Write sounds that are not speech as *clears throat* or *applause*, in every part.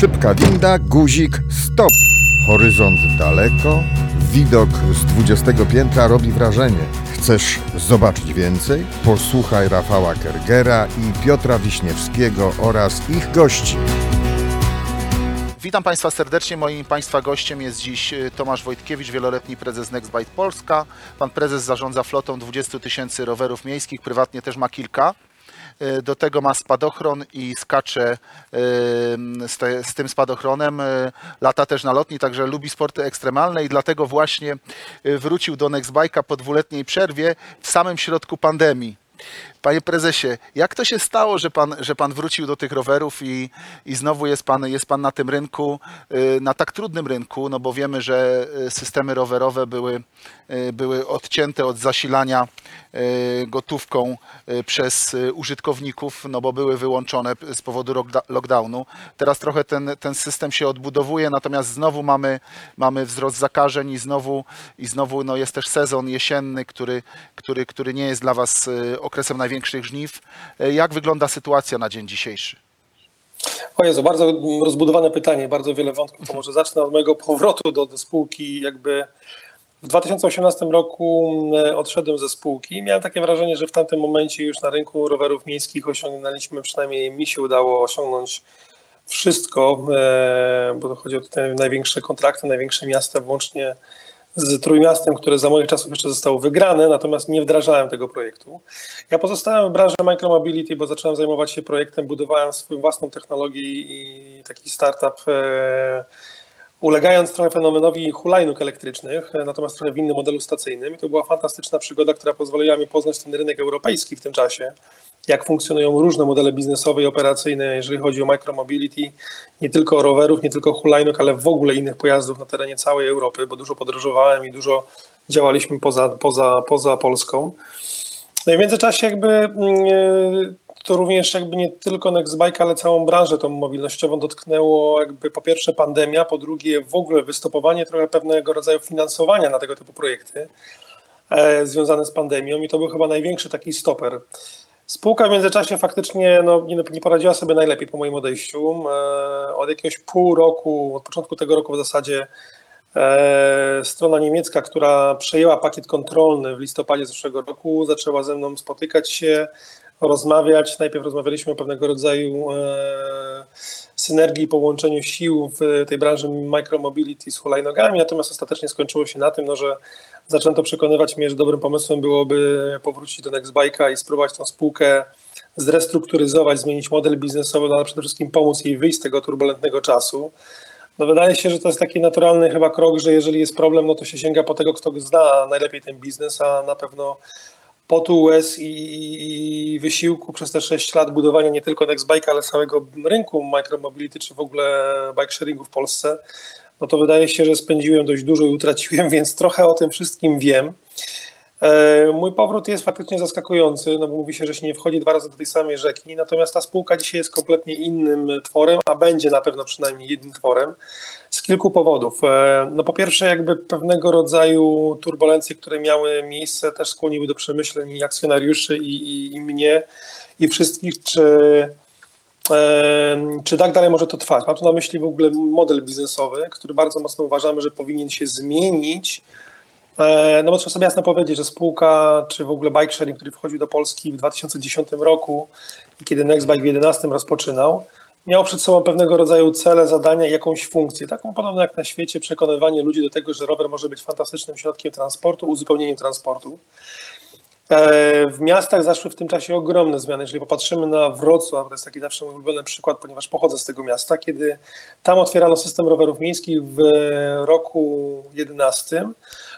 Szybka winda, guzik, stop. Horyzont daleko, widok z 20 piętra robi wrażenie. Chcesz zobaczyć więcej? Posłuchaj Rafała Kergera i Piotra Wiśniewskiego oraz ich gości. Witam Państwa serdecznie. Moim Państwa gościem jest dziś y, Tomasz Wojtkiewicz, wieloletni prezes Nextbike Polska. Pan prezes zarządza flotą 20 tysięcy rowerów miejskich, prywatnie też ma kilka. Y, Do tego ma spadochron i skacze y, z, te, z tym spadochronem. Y, Lata też na lotni, także lubi sporty ekstremalne i dlatego właśnie wrócił do Nextbike'a po dwuletniej przerwie w samym środku pandemii. Panie prezesie, jak to się stało, że pan, że pan wrócił do tych rowerów i, i znowu jest pan, jest pan na tym rynku, na tak trudnym rynku, no bo wiemy, że systemy rowerowe były, były odcięte od zasilania gotówką y, przez y, użytkowników, no bo były wyłączone z powodu lockdownu. Teraz trochę ten, ten system się odbudowuje, natomiast znowu mamy, mamy wzrost zakażeń i znowu, i znowu no jest też sezon jesienny, który, który, który nie jest dla Was y, okresem największych żniw. Y, Jak wygląda sytuacja na dzień dzisiejszy? O Jezu, bardzo rozbudowane pytanie, bardzo wiele wątków. To może zacznę od mojego powrotu do, do spółki. Jakby w 2018 roku e, odszedłem ze spółki i miałem takie wrażenie, że w tamtym momencie już na rynku rowerów miejskich osiągnęliśmy, przynajmniej mi się udało osiągnąć wszystko, e, bo to chodzi o te największe kontrakty, największe miasta, włącznie z Trójmiastem, które za moich czasów jeszcze zostało wygrane, natomiast nie wdrażałem tego projektu. Ja pozostałem w branży micromobility, bo zacząłem zajmować się projektem, budowałem swoją własną technologię i taki startup, e, ulegając trochę fenomenowi hulajnóg elektrycznych, e, natomiast trochę w innym modelu stacyjnym. I to była fantastyczna przygoda, która pozwoliła mi poznać ten rynek europejski w tym czasie, jak funkcjonują różne modele biznesowe i operacyjne, jeżeli chodzi o micromobility, nie tylko rowerów, nie tylko hulajnóg, ale w ogóle innych pojazdów na terenie całej Europy, bo dużo podróżowałem i dużo działaliśmy poza, poza, poza Polską. No i w międzyczasie jakby mm, to również jakby nie tylko Nextbike, ale całą branżę tą mobilnościową dotknęło jakby po pierwsze pandemia, po drugie w ogóle wystopowanie trochę pewnego rodzaju finansowania na tego typu projekty e, związane z pandemią i to był chyba największy taki stoper. Spółka w międzyczasie faktycznie no, nie, nie poradziła sobie najlepiej po moim odejściu. E, od jakiegoś pół roku, od początku tego roku w zasadzie e, strona niemiecka, która przejęła pakiet kontrolny w listopadzie zeszłego roku, zaczęła ze mną spotykać się, rozmawiać. Najpierw rozmawialiśmy o pewnego rodzaju e, synergii, połączeniu sił w tej branży micromobility z hulajnogami, natomiast ostatecznie skończyło się na tym, no, że zaczęto przekonywać mnie, że dobrym pomysłem byłoby powrócić do Nextbike'a i spróbować tą spółkę zrestrukturyzować, zmienić model biznesowy, no, ale przede wszystkim pomóc jej wyjść z tego turbulentnego czasu. No wydaje się, że to jest taki naturalny chyba krok, że jeżeli jest problem, no to się sięga po tego, kto zna najlepiej ten biznes, a na pewno potu, łez i, i wysiłku przez te 6 lat budowania nie tylko Nextbike, ale całego rynku micromobility, czy w ogóle bike sharingu w Polsce, no to wydaje się, że spędziłem dość dużo i utraciłem, *laughs* więc trochę o tym wszystkim wiem. E, Mój powrót jest faktycznie zaskakujący, no bo mówi się, że się nie wchodzi dwa razy do tej samej rzeki, natomiast ta spółka dzisiaj jest kompletnie innym tworem, a będzie na pewno przynajmniej jednym tworem z kilku powodów. E, No po pierwsze jakby pewnego rodzaju turbulencje, które miały miejsce też skłoniły do przemyśleń i akcjonariuszy i, i, i mnie i wszystkich, czy Em, Czy tak dalej może to trwać? Mam tu na myśli w ogóle model biznesowy, który bardzo mocno uważamy, że powinien się zmienić. E, No bo trzeba sobie jasno powiedzieć, że spółka, czy w ogóle bike sharing, który wchodził do Polski w 2010 roku kiedy Nextbike w 2011 rozpoczynał, miał przed sobą pewnego rodzaju cele, zadania i jakąś funkcję, taką podobną jak na świecie, przekonywanie ludzi do tego, że rower może być fantastycznym środkiem transportu, uzupełnieniem transportu. E, W miastach zaszły w tym czasie ogromne zmiany. Jeżeli popatrzymy na Wrocław, to jest taki zawsze mój ulubiony przykład, ponieważ pochodzę z tego miasta, kiedy tam otwierano system rowerów miejskich w roku 11,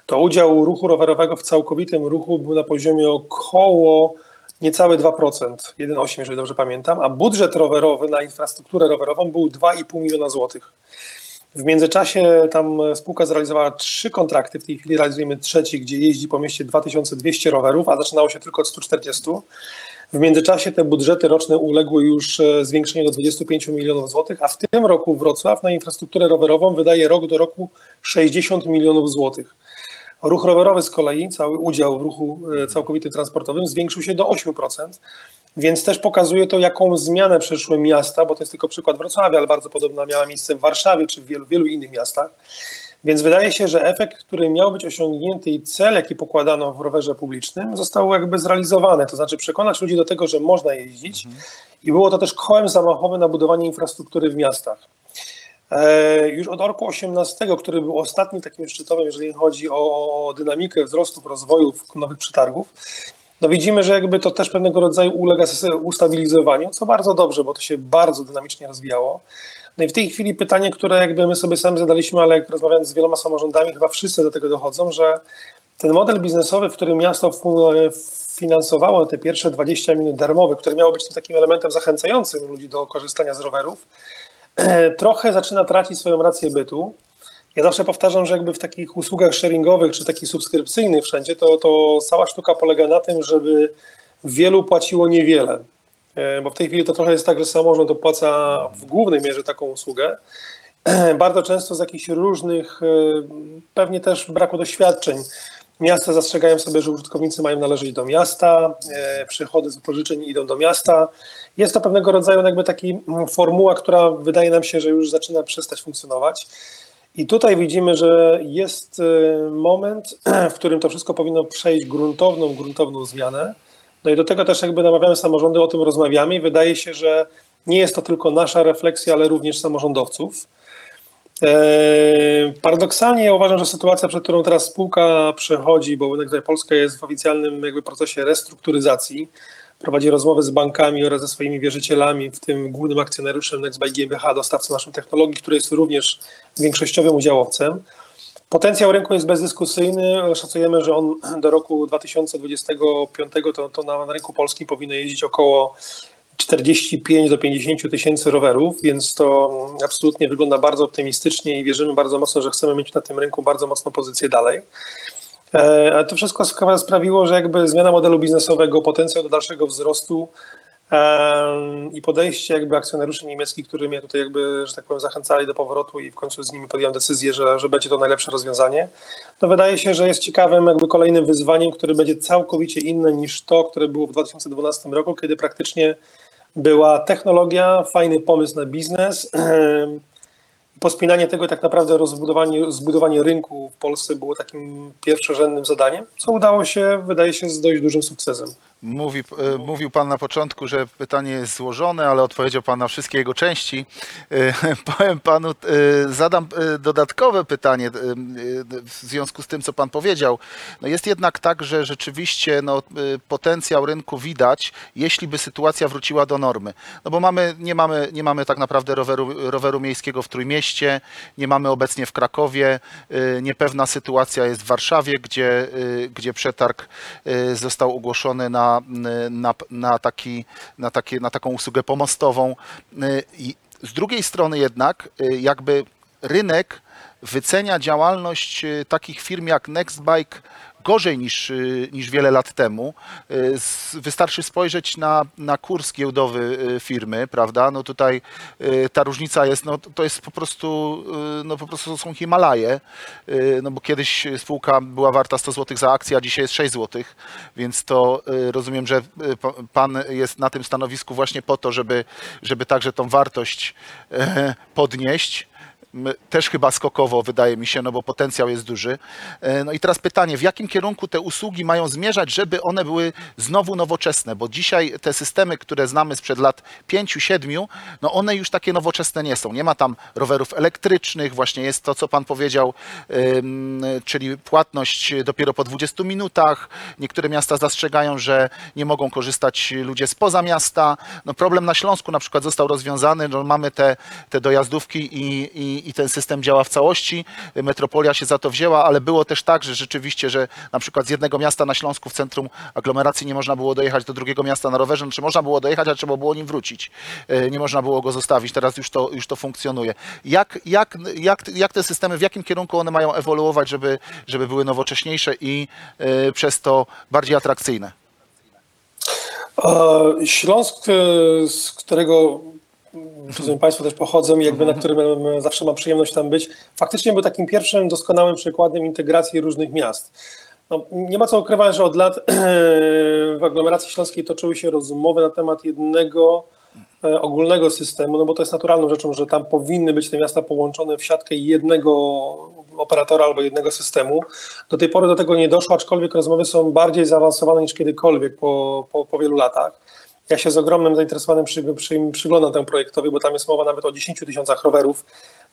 to udział ruchu rowerowego w całkowitym ruchu był na poziomie około niecałe 2%, 1,8 jeżeli dobrze pamiętam, a budżet rowerowy na infrastrukturę rowerową był 2,5 miliona złotych. W międzyczasie tam spółka zrealizowała trzy kontrakty, w tej chwili realizujemy trzeci, gdzie jeździ po mieście 2200 rowerów, a zaczynało się tylko od 140. W międzyczasie te budżety roczne uległy już e, zwiększeniu do 25 milionów złotych, a w tym roku Wrocław na infrastrukturę rowerową wydaje rok do roku 60 milionów złotych. Ruch rowerowy z kolei, cały udział w ruchu e, całkowitym transportowym zwiększył się do 8%, Więc też pokazuje to, jaką zmianę przeszły miasta, bo to jest tylko przykład Wrocławia, ale bardzo podobna miała miejsce w Warszawie czy w wielu, wielu innych miastach. Więc wydaje się, że efekt, który miał być osiągnięty i cel, jaki pokładano w rowerze publicznym, został jakby zrealizowany. To znaczy przekonać ludzi do tego, że można jeździć i było to też kołem zamachowym na budowanie infrastruktury w miastach. E, Już od roku 18, który był ostatnim takim szczytowym, jeżeli chodzi o dynamikę wzrostów, rozwojów nowych przetargów, no widzimy, że jakby to też pewnego rodzaju ulega ustabilizowaniu, co bardzo dobrze, bo to się bardzo dynamicznie rozwijało. No i w tej chwili pytanie, które jakby my sobie sami zadaliśmy, ale jak rozmawiając z wieloma samorządami, chyba wszyscy do tego dochodzą, że ten model biznesowy, w którym miasto finansowało te pierwsze 20 minut darmowe, które miało być tym takim elementem zachęcającym ludzi do korzystania z rowerów, trochę zaczyna tracić swoją rację bytu. Ja zawsze powtarzam, że jakby w takich usługach sharingowych czy takich subskrypcyjnych wszędzie, to, to cała sztuka polega na tym, żeby wielu płaciło niewiele. E, Bo w tej chwili to trochę jest tak, że samorząd opłaca w głównej mierze taką usługę. Bardzo często z jakichś różnych, e, pewnie też braku doświadczeń, miasta zastrzegają sobie, że użytkownicy mają należeć do miasta, e, przychody z pożyczeń idą do miasta. Jest to pewnego rodzaju jakby taki mm, formuła, która wydaje nam się, że już zaczyna przestać funkcjonować. I tutaj widzimy, że jest e, moment, *clears throat* w którym to wszystko powinno przejść gruntowną, gruntowną zmianę. No i do tego też jakby namawiamy samorządy, o tym rozmawiamy i wydaje się, że nie jest to tylko nasza refleksja, ale również samorządowców. Eee, Paradoksalnie uważam, że sytuacja, przed którą teraz spółka przechodzi, bo jednak Polska jest w oficjalnym jakby procesie restrukturyzacji, prowadzi rozmowy z bankami oraz ze swoimi wierzycielami, w tym głównym akcjonariuszem Nextbuy GmbH, dostawcą naszej technologii, który jest również większościowym udziałowcem. Potencjał rynku jest bezdyskusyjny. Szacujemy, że on do roku 2025 to, to na rynku polskim powinno jeździć około 45 do 50 tysięcy rowerów, więc to absolutnie wygląda bardzo optymistycznie i wierzymy bardzo mocno, że chcemy mieć na tym rynku bardzo mocną pozycję dalej. E, A to wszystko sprawiło, że jakby zmiana modelu biznesowego, potencjał do dalszego wzrostu em, i podejście jakby akcjonariuszy niemieckich, którzy mnie tutaj jakby, że tak powiem, zachęcali do powrotu i w końcu z nimi podjąłem decyzję, że, że będzie to najlepsze rozwiązanie, to wydaje się, że jest ciekawym jakby kolejnym wyzwaniem, które będzie całkowicie inne niż to, które było w 2012 roku, kiedy praktycznie była technologia, fajny pomysł na biznes. *clears throat* Pospinanie tego tak naprawdę rozbudowanie, zbudowanie rynku w Polsce było takim pierwszorzędnym zadaniem, co udało się, wydaje się, z dość dużym sukcesem. Mówi, e, mówił Pan na początku, że pytanie jest złożone, ale odpowiedział Pan na wszystkie jego części. E, *laughs* Powiem Panu, e, zadam dodatkowe pytanie w związku z tym, co Pan powiedział. No jest jednak tak, że rzeczywiście no, potencjał rynku widać, jeśli by sytuacja wróciła do normy. No bo mamy, nie, mamy, nie mamy tak naprawdę roweru, roweru miejskiego w Trójmieście, nie mamy obecnie w Krakowie, niepewna sytuacja jest w Warszawie, gdzie, gdzie przetarg został ogłoszony na, na, na, taki, na, takie, na taką usługę pomostową. I z drugiej strony jednak y, jakby rynek wycenia działalność y, takich firm jak Nextbike gorzej niż, y, niż wiele lat temu. Y, Wystarczy spojrzeć na, na kurs giełdowy y, firmy, prawda? No tutaj ta różnica jest, no to jest po prostu, no po prostu są Himalaje, no bo kiedyś spółka była warta 100 zł za akcję, a dzisiaj jest 6 zł, więc to rozumiem, że pa- pan jest na tym stanowisku właśnie po to, żeby, żeby także tą wartość e, podnieść. Też chyba skokowo, wydaje mi się, no bo potencjał jest duży. E, No i teraz pytanie, w jakim kierunku te usługi mają zmierzać, żeby one były znowu nowoczesne? Bo dzisiaj te systemy, które znamy sprzed lat 5-7, no one już takie nowoczesne nie są. Nie ma tam rowerów elektrycznych, właśnie jest to, co pan powiedział, czyli płatność dopiero po 20 minutach. Niektóre miasta zastrzegają, że nie mogą korzystać ludzie spoza miasta. No problem na Śląsku na przykład został rozwiązany, no mamy te, te dojazdówki i, i, i ten system działa w całości. Metropolia się za to wzięła, ale było też tak, że rzeczywiście, że na przykład z jednego miasta na Śląsku w centrum aglomeracji nie można było dojechać do drugiego miasta na rowerze, znaczy można było dojechać, ale trzeba było nim wrócić. E, Nie można było go zostawić. Teraz już to, już to funkcjonuje. Jak, jak, jak, jak te systemy, w jakim kierunku one mają ewoluować, żeby, żeby były nowocześniejsze i e, przez to bardziej atrakcyjne? E, Śląsk, z którego rozumiem, Państwo też pochodzą i jakby na którym e, zawsze mam przyjemność tam być, faktycznie był takim pierwszym doskonałym przykładem integracji różnych miast. No, nie ma co ukrywać, że od lat *clears throat* w aglomeracji śląskiej toczyły się rozmowy na temat jednego e, ogólnego systemu, no bo to jest naturalną rzeczą, że tam powinny być te miasta połączone w siatkę jednego operatora albo jednego systemu. Do tej pory do tego nie doszło, aczkolwiek rozmowy są bardziej zaawansowane niż kiedykolwiek po, po, po wielu latach. Ja się z ogromnym zainteresowaniem przy, przy, przyglądam temu projektowi, bo tam jest mowa nawet o 10 tysiącach rowerów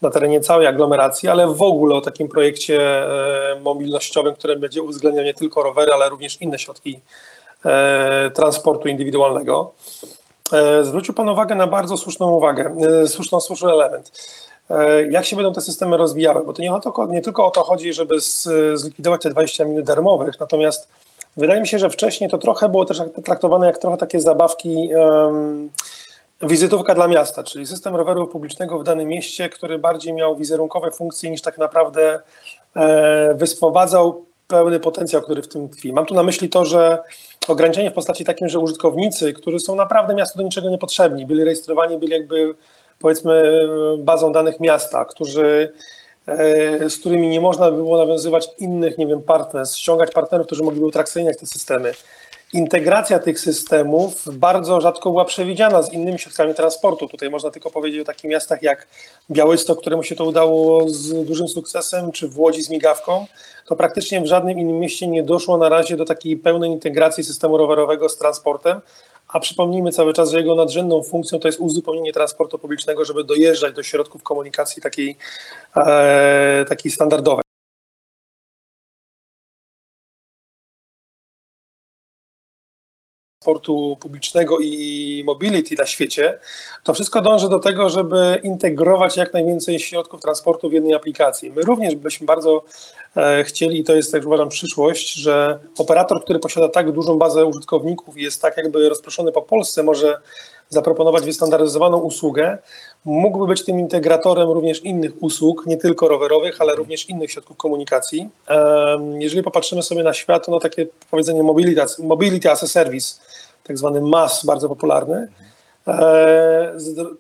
na terenie całej aglomeracji, ale w ogóle o takim projekcie e, mobilnościowym, który będzie uwzględniał nie tylko rowery, ale również inne środki e, transportu indywidualnego. E, zwrócił Pan uwagę na bardzo słuszną uwagę, słuszną, słuszny element. Jak się będą te systemy rozwijały? Bo to nie, o to, nie tylko o to chodzi, żeby zlikwidować te 20 minut darmowych, natomiast wydaje mi się, że wcześniej to trochę było też traktowane jak trochę takie zabawki, um, wizytówka dla miasta, czyli system roweru publicznego w danym mieście, który bardziej miał wizerunkowe funkcje niż tak naprawdę e, wysprowadzał pełny potencjał, który w tym tkwi. Mam tu na myśli to, że ograniczenie w postaci takim, że użytkownicy, którzy są naprawdę miastu do niczego niepotrzebni, byli rejestrowani, byli jakby powiedzmy bazą danych miasta, którzy, z którymi nie można było nawiązywać innych, nie wiem, partnerstw, ściągać partnerów, którzy mogliby uatrakcyjniać te systemy. Integracja tych systemów bardzo rzadko była przewidziana z innymi środkami transportu. Tutaj można tylko powiedzieć o takich miastach jak Białystok, któremu się to udało z dużym sukcesem, czy w Łodzi z migawką. To praktycznie w żadnym innym mieście nie doszło na razie do takiej pełnej integracji systemu rowerowego z transportem, a przypomnijmy cały czas, że jego nadrzędną funkcją to jest uzupełnienie transportu publicznego, żeby dojeżdżać do środków komunikacji takiej, e, takiej standardowej. Transportu publicznego i mobility na świecie, to wszystko dąży do tego, żeby integrować jak najwięcej środków transportu w jednej aplikacji. My również byśmy bardzo e, chcieli, i to jest, tak uważam, przyszłość, że operator, który posiada tak dużą bazę użytkowników i jest tak jakby rozproszony po Polsce, może zaproponować wystandaryzowaną usługę, mógłby być tym integratorem również innych usług, nie tylko rowerowych, ale również innych środków komunikacji. Jeżeli popatrzymy sobie na świat, no takie powiedzenie mobility, mobility as a service, tak zwany MAS, bardzo popularny, e,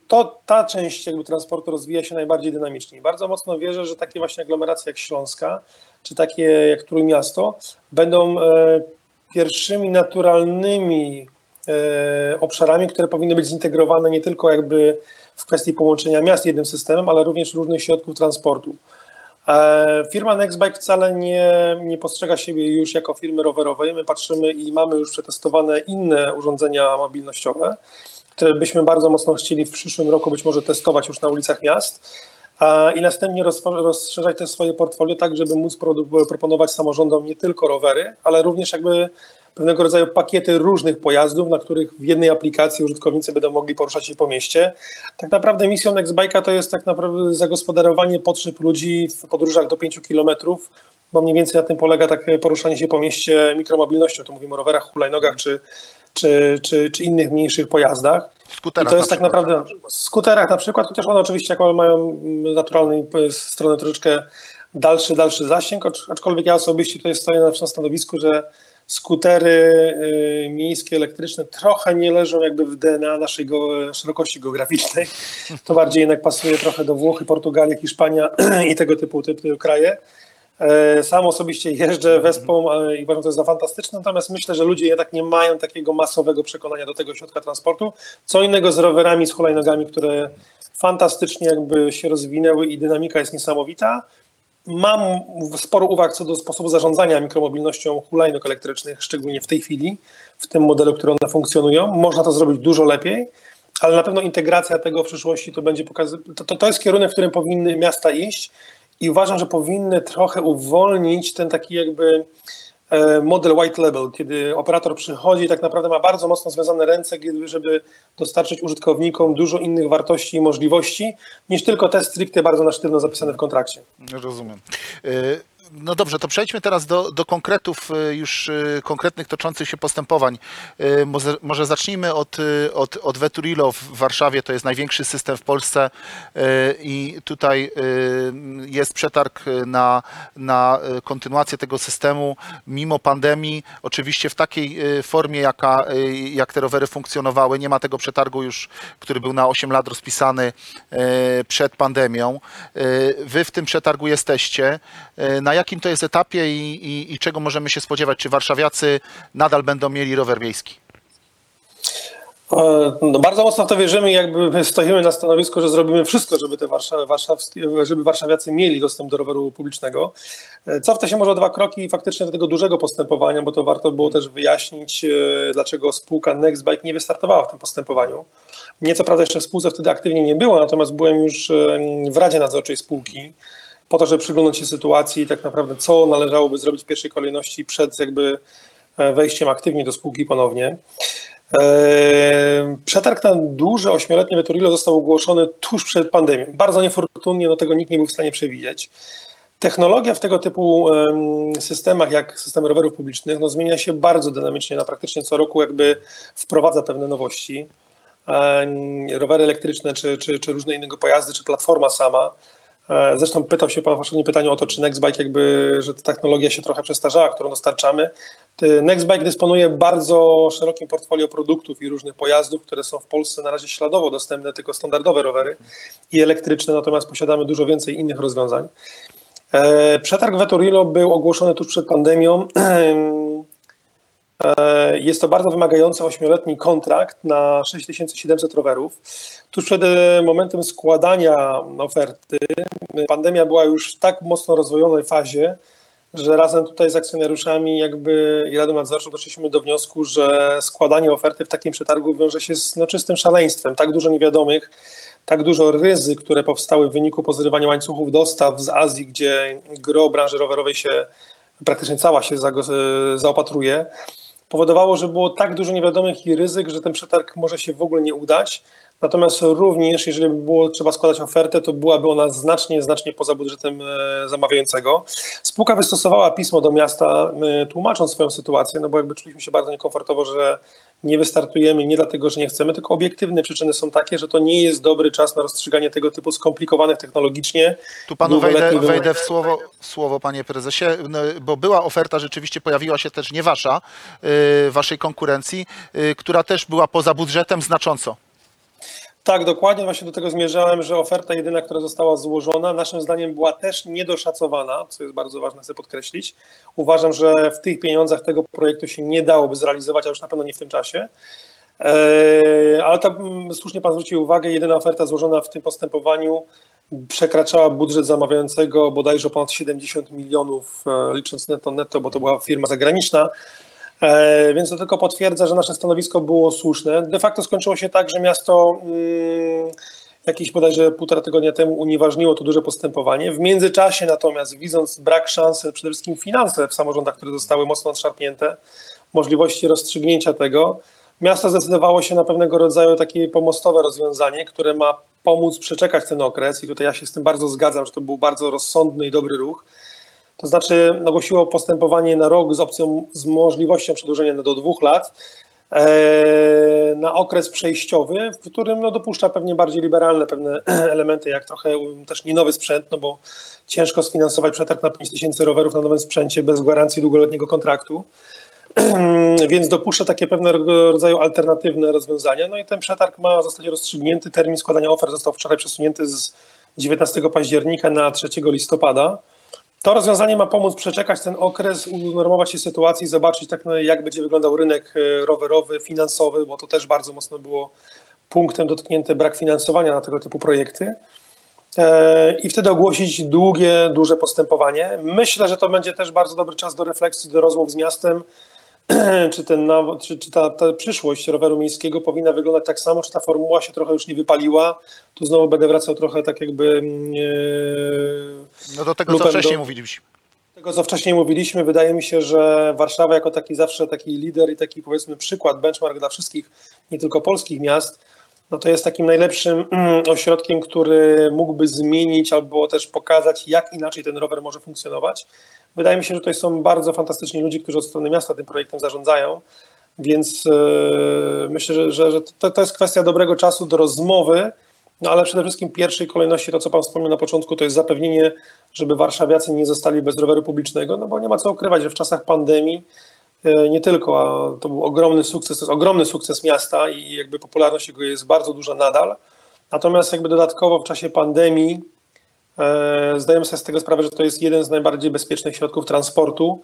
to ta część jakby transportu rozwija się najbardziej dynamicznie. Bardzo mocno wierzę, że takie właśnie aglomeracje jak Śląska, czy takie jak Trójmiasto, będą e, pierwszymi naturalnymi obszarami, które powinny być zintegrowane nie tylko jakby w kwestii połączenia miast jednym systemem, ale również różnych środków transportu. E, Firma Nextbike wcale nie, nie postrzega siebie już jako firmy rowerowej. My patrzymy i mamy już przetestowane inne urządzenia mobilnościowe, które byśmy bardzo mocno chcieli w przyszłym roku być może testować już na ulicach miast i następnie rozszerzać też swoje portfolio tak, żeby móc proponować samorządom nie tylko rowery, ale również jakby pewnego rodzaju pakiety różnych pojazdów, na których w jednej aplikacji użytkownicy będą mogli poruszać się po mieście. Tak naprawdę misją Nextbike'a to jest tak naprawdę zagospodarowanie potrzeb ludzi w podróżach do 5 kilometrów, bo mniej więcej na tym polega takie poruszanie się po mieście mikromobilnością. Tu mówimy o rowerach, hulajnogach czy, czy, czy, czy innych mniejszych pojazdach. I Skuterach to jest na tak przykład. naprawdę w skuterach na przykład, chociaż one oczywiście jako mają naturalnej p- strony troszeczkę dalszy, dalszy zasięg, acz- aczkolwiek ja osobiście tutaj stoję na stanowisku, że skutery y, miejskie, elektryczne trochę nie leżą jakby w DNA naszej go, szerokości geograficznej. To bardziej jednak pasuje trochę do Włochy, Portugalii, Hiszpania *clears throat* i tego typu, typu kraje. E, Sam osobiście jeżdżę wespą e, i uważam to za fantastyczne, natomiast myślę, że ludzie jednak nie mają takiego masowego przekonania do tego środka transportu. Co innego z rowerami, z hulajnogami, które fantastycznie jakby się rozwinęły i dynamika jest niesamowita. Mam sporo uwag co do sposobu zarządzania mikromobilnością hulajnóg elektrycznych, szczególnie w tej chwili, w tym modelu, który one funkcjonują. Można to zrobić dużo lepiej, ale na pewno integracja tego w przyszłości to będzie pokazywać. To, to, to jest kierunek, w którym powinny miasta iść i uważam, że powinny trochę uwolnić ten taki jakby model white label, kiedy operator przychodzi i tak naprawdę ma bardzo mocno związane ręce, żeby dostarczyć użytkownikom dużo innych wartości i możliwości, niż tylko te stricte bardzo na sztywno zapisane w kontrakcie. Rozumiem. No dobrze, to przejdźmy teraz do, do konkretów y, już y, konkretnych toczących się postępowań. Y, Może, może zacznijmy od, od, od Veturilo w Warszawie, to jest największy system w Polsce i tutaj jest przetarg na, na kontynuację tego systemu mimo pandemii, oczywiście w takiej formie, jaka, jak te rowery funkcjonowały. Nie ma tego przetargu już, który był na 8 lat rozpisany przed pandemią. Wy w tym przetargu jesteście. Na jakim to jest etapie i, i, i czego możemy się spodziewać? Czy warszawiacy nadal będą mieli rower miejski? E, No, bardzo mocno w to wierzymy i jakby my stoimy na stanowisku, że zrobimy wszystko, żeby te żeby warszawiacy mieli dostęp do roweru publicznego. E, Cofnę się może o dwa kroki faktycznie do tego dużego postępowania, bo to warto było też wyjaśnić, e, dlaczego spółka Nextbike nie wystartowała w tym postępowaniu. Mnie co prawda jeszcze w spółce wtedy aktywnie nie było, natomiast byłem już w Radzie Nadzorczej spółki po to, żeby przyglądać się sytuacji i tak naprawdę co należałoby zrobić w pierwszej kolejności przed jakby e, wejściem aktywnie do spółki ponownie. Eee, Przetarg na duże ośmioletnie Veturilo został ogłoszony tuż przed pandemią. Bardzo niefortunnie, no tego nikt nie był w stanie przewidzieć. Technologia w tego typu em, systemach, jak systemy rowerów publicznych, no, zmienia się bardzo dynamicznie. Na praktycznie co roku jakby wprowadza pewne nowości. Em, Rowery elektryczne, czy, czy, czy różne innego pojazdy, czy platforma sama. E, Zresztą pytał się Pan w poprzednim pytaniu o to, czy Nextbike jakby, że ta technologia się trochę przestarzała, którą dostarczamy. Ty- Nextbike dysponuje bardzo szerokim portfolio produktów i różnych pojazdów, które są w Polsce na razie śladowo dostępne, tylko standardowe rowery i elektryczne, natomiast posiadamy dużo więcej innych rozwiązań. E, Przetarg Veturilo był ogłoszony tuż przed pandemią. *clears throat* E, Jest to bardzo wymagający ośmioletni kontrakt na 6700 rowerów. Tuż przed e, momentem składania oferty pandemia była już w tak mocno rozwojonej fazie, że razem tutaj z akcjonariuszami jakby i Radą Nadzorczą doszliśmy do wniosku, że składanie oferty w takim przetargu wiąże się z no, czystym szaleństwem. Tak dużo niewiadomych, tak dużo ryzyk, które powstały w wyniku pozrywania łańcuchów dostaw z Azji, gdzie gro branży rowerowej się praktycznie cała się e, zaopatruje, powodowało, że było tak dużo niewiadomych i ryzyk, że ten przetarg może się w ogóle nie udać. Natomiast również, jeżeli by było trzeba składać ofertę, to byłaby ona znacznie, znacznie poza budżetem e, zamawiającego. Spółka wystosowała pismo do miasta, e, tłumacząc swoją sytuację, no bo jakby czuliśmy się bardzo niekomfortowo, że nie wystartujemy nie dlatego, że nie chcemy, tylko obiektywne przyczyny są takie, że to nie jest dobry czas na rozstrzyganie tego typu skomplikowanych technologicznie. Tu panu wejdę, wejdę w słowo, słowo, panie prezesie, no, bo była oferta, rzeczywiście pojawiła się też nie wasza, y, waszej konkurencji, y, która też była poza budżetem znacząco. Tak, dokładnie właśnie do tego zmierzałem, że oferta jedyna, która została złożona, naszym zdaniem była też niedoszacowana, co jest bardzo ważne, chcę podkreślić. Uważam, że w tych pieniądzach tego projektu się nie dałoby zrealizować, a już na pewno nie w tym czasie. Eee, Ale to mm, słusznie Pan zwrócił uwagę, jedyna oferta złożona w tym postępowaniu przekraczała budżet zamawiającego bodajże ponad 70 milionów, e, licząc netto netto, bo to była firma zagraniczna. E, Więc to tylko potwierdza, że nasze stanowisko było słuszne. De facto skończyło się tak, że miasto mm, jakieś bodajże półtora tygodnia temu unieważniło to duże postępowanie. W międzyczasie natomiast, widząc brak szansy, przede wszystkim finanse w samorządach, które zostały mocno nadszarpnięte, możliwości rozstrzygnięcia tego, miasto zdecydowało się na pewnego rodzaju takie pomostowe rozwiązanie, które ma pomóc przeczekać ten okres i tutaj ja się z tym bardzo zgadzam, że to był bardzo rozsądny i dobry ruch. To znaczy ogłosiło postępowanie na rok z opcją, z możliwością przedłużenia do dwóch lat e, na okres przejściowy, w którym no, dopuszcza pewnie bardziej liberalne pewne *clears throat* elementy, jak trochę też nie nowy sprzęt, no bo ciężko sfinansować przetarg na 5 tysięcy rowerów na nowym sprzęcie bez gwarancji długoletniego kontraktu. *clears throat* Więc dopuszcza takie pewnego rodzaju alternatywne rozwiązania. No i ten przetarg ma zostać rozstrzygnięty. Termin składania ofert został wczoraj przesunięty z 19 października na 3 listopada. To rozwiązanie ma pomóc przeczekać ten okres, unormować się sytuacji, zobaczyć tak, no, jak będzie wyglądał rynek e, rowerowy, finansowy, bo to też bardzo mocno było punktem dotknięte brak finansowania na tego typu projekty. E, I wtedy ogłosić długie, duże postępowanie. Myślę, że to będzie też bardzo dobry czas do refleksji, do rozmów z miastem, *clears throat* czy, ten, czy, czy ta, ta przyszłość roweru miejskiego powinna wyglądać tak samo, czy ta formuła się trochę już nie wypaliła. Tu znowu będę wracał trochę tak jakby e, No do tego, co wcześniej do- mówiliśmy. tego, co wcześniej mówiliśmy, wydaje mi się, że Warszawa jako taki zawsze taki lider i taki powiedzmy przykład, benchmark dla wszystkich, nie tylko polskich miast, no to jest takim najlepszym mm, ośrodkiem, który mógłby zmienić albo też pokazać, jak inaczej ten rower może funkcjonować. Wydaje mi się, że tutaj są bardzo fantastyczni ludzie, którzy od strony miasta tym projektem zarządzają, więc e, myślę, że, że, że to, to jest kwestia dobrego czasu do rozmowy, no ale przede wszystkim pierwszej kolejności to, co Pan wspomniał na początku, to jest zapewnienie, żeby warszawiacy nie zostali bez roweru publicznego, no bo nie ma co ukrywać, że w czasach pandemii nie tylko, a to był ogromny sukces, to jest ogromny sukces miasta i jakby popularność jego jest bardzo duża nadal. Natomiast jakby dodatkowo w czasie pandemii E, Zdajemy sobie z tego sprawę, że to jest jeden z najbardziej bezpiecznych środków transportu,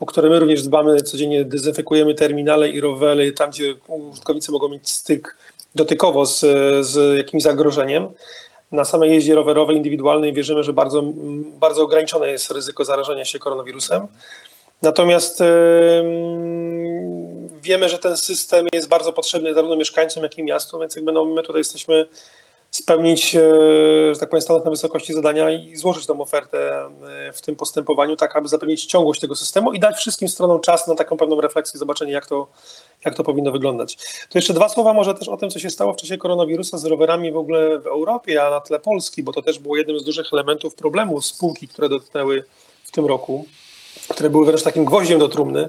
o które my również dbamy. Codziennie dezynfekujemy terminale i rowery, tam gdzie użytkownicy mogą mieć styk dotykowo z, z jakimś zagrożeniem. Na samej jeździe rowerowej, indywidualnej wierzymy, że bardzo, bardzo ograniczone jest ryzyko zarażenia się koronawirusem. Natomiast wiemy, że ten system jest bardzo potrzebny zarówno mieszkańcom, jak i miastu, więc jakby no, my tutaj jesteśmy spełnić, e, że tak powiem, stanąć na wysokości zadania i złożyć tą ofertę e, w tym postępowaniu, tak aby zapewnić ciągłość tego systemu i dać wszystkim stronom czas na taką pewną refleksję, zobaczenie jak to, jak to powinno wyglądać. To jeszcze dwa słowa może też o tym, co się stało w czasie koronawirusa z rowerami w ogóle w Europie, a na tle Polski, bo to też było jednym z dużych elementów problemu spółki, które dotknęły w tym roku, które były wręcz takim gwoździem do trumny.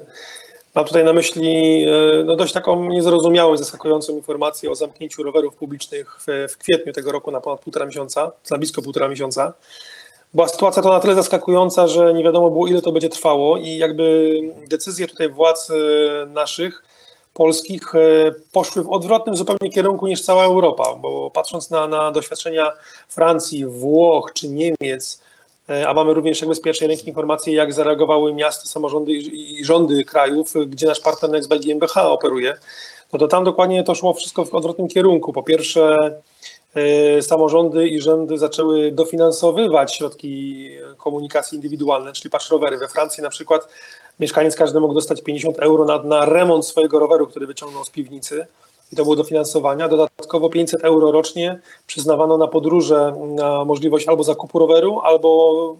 Mam tutaj na myśli e, no, dość taką niezrozumiałą, zaskakującą informację o zamknięciu rowerów publicznych w, w kwietniu tego roku na ponad półtora miesiąca, na blisko półtora miesiąca. Była sytuacja to na tyle zaskakująca, że nie wiadomo było, ile to będzie trwało, i jakby decyzje tutaj władz e, naszych, polskich, e, poszły w odwrotnym zupełnie kierunku niż cała Europa, bo patrząc na, na doświadczenia Francji, Włoch czy Niemiec, a mamy również jakby z pierwszej ręki informacje, jak zareagowały miasta, samorządy i rządy krajów, gdzie nasz partner Nextbike GmbH operuje, no to tam dokładnie to szło wszystko w odwrotnym kierunku. Po pierwsze, samorządy i rządy zaczęły dofinansowywać środki komunikacji indywidualnej, czyli patrz rowery. We Francji na przykład mieszkaniec każdy mógł dostać 50 euro na, na remont swojego roweru, który wyciągnął z piwnicy i to było dofinansowania. Dodatkowo 500 euro rocznie przyznawano na podróże na możliwość albo zakupu roweru, albo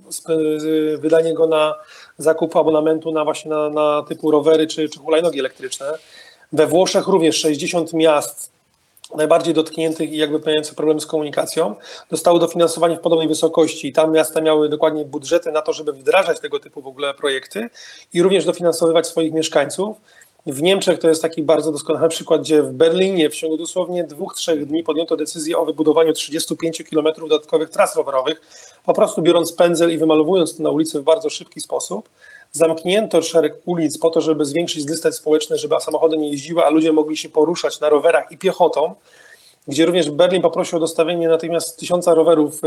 wydanie go na zakup abonamentu na właśnie na, na typu rowery czy, czy hulajnogi elektryczne. We Włoszech również 60 miast najbardziej dotkniętych i jakby mających problemy z komunikacją, dostały dofinansowanie w podobnej wysokości i tam miasta miały dokładnie budżety na to, żeby wdrażać tego typu w ogóle projekty i również dofinansowywać swoich mieszkańców. W Niemczech to jest taki bardzo doskonały przykład, gdzie w Berlinie w ciągu dosłownie dwóch, trzech dni podjęto decyzję o wybudowaniu 35 km dodatkowych tras rowerowych, po prostu biorąc pędzel i wymalowując to na ulicy w bardzo szybki sposób. Zamknięto szereg ulic po to, żeby zwiększyć dystans społeczny, żeby samochody nie jeździły, a ludzie mogli się poruszać na rowerach i piechotą, gdzie również Berlin poprosił o dostawienie natychmiast tysiąca rowerów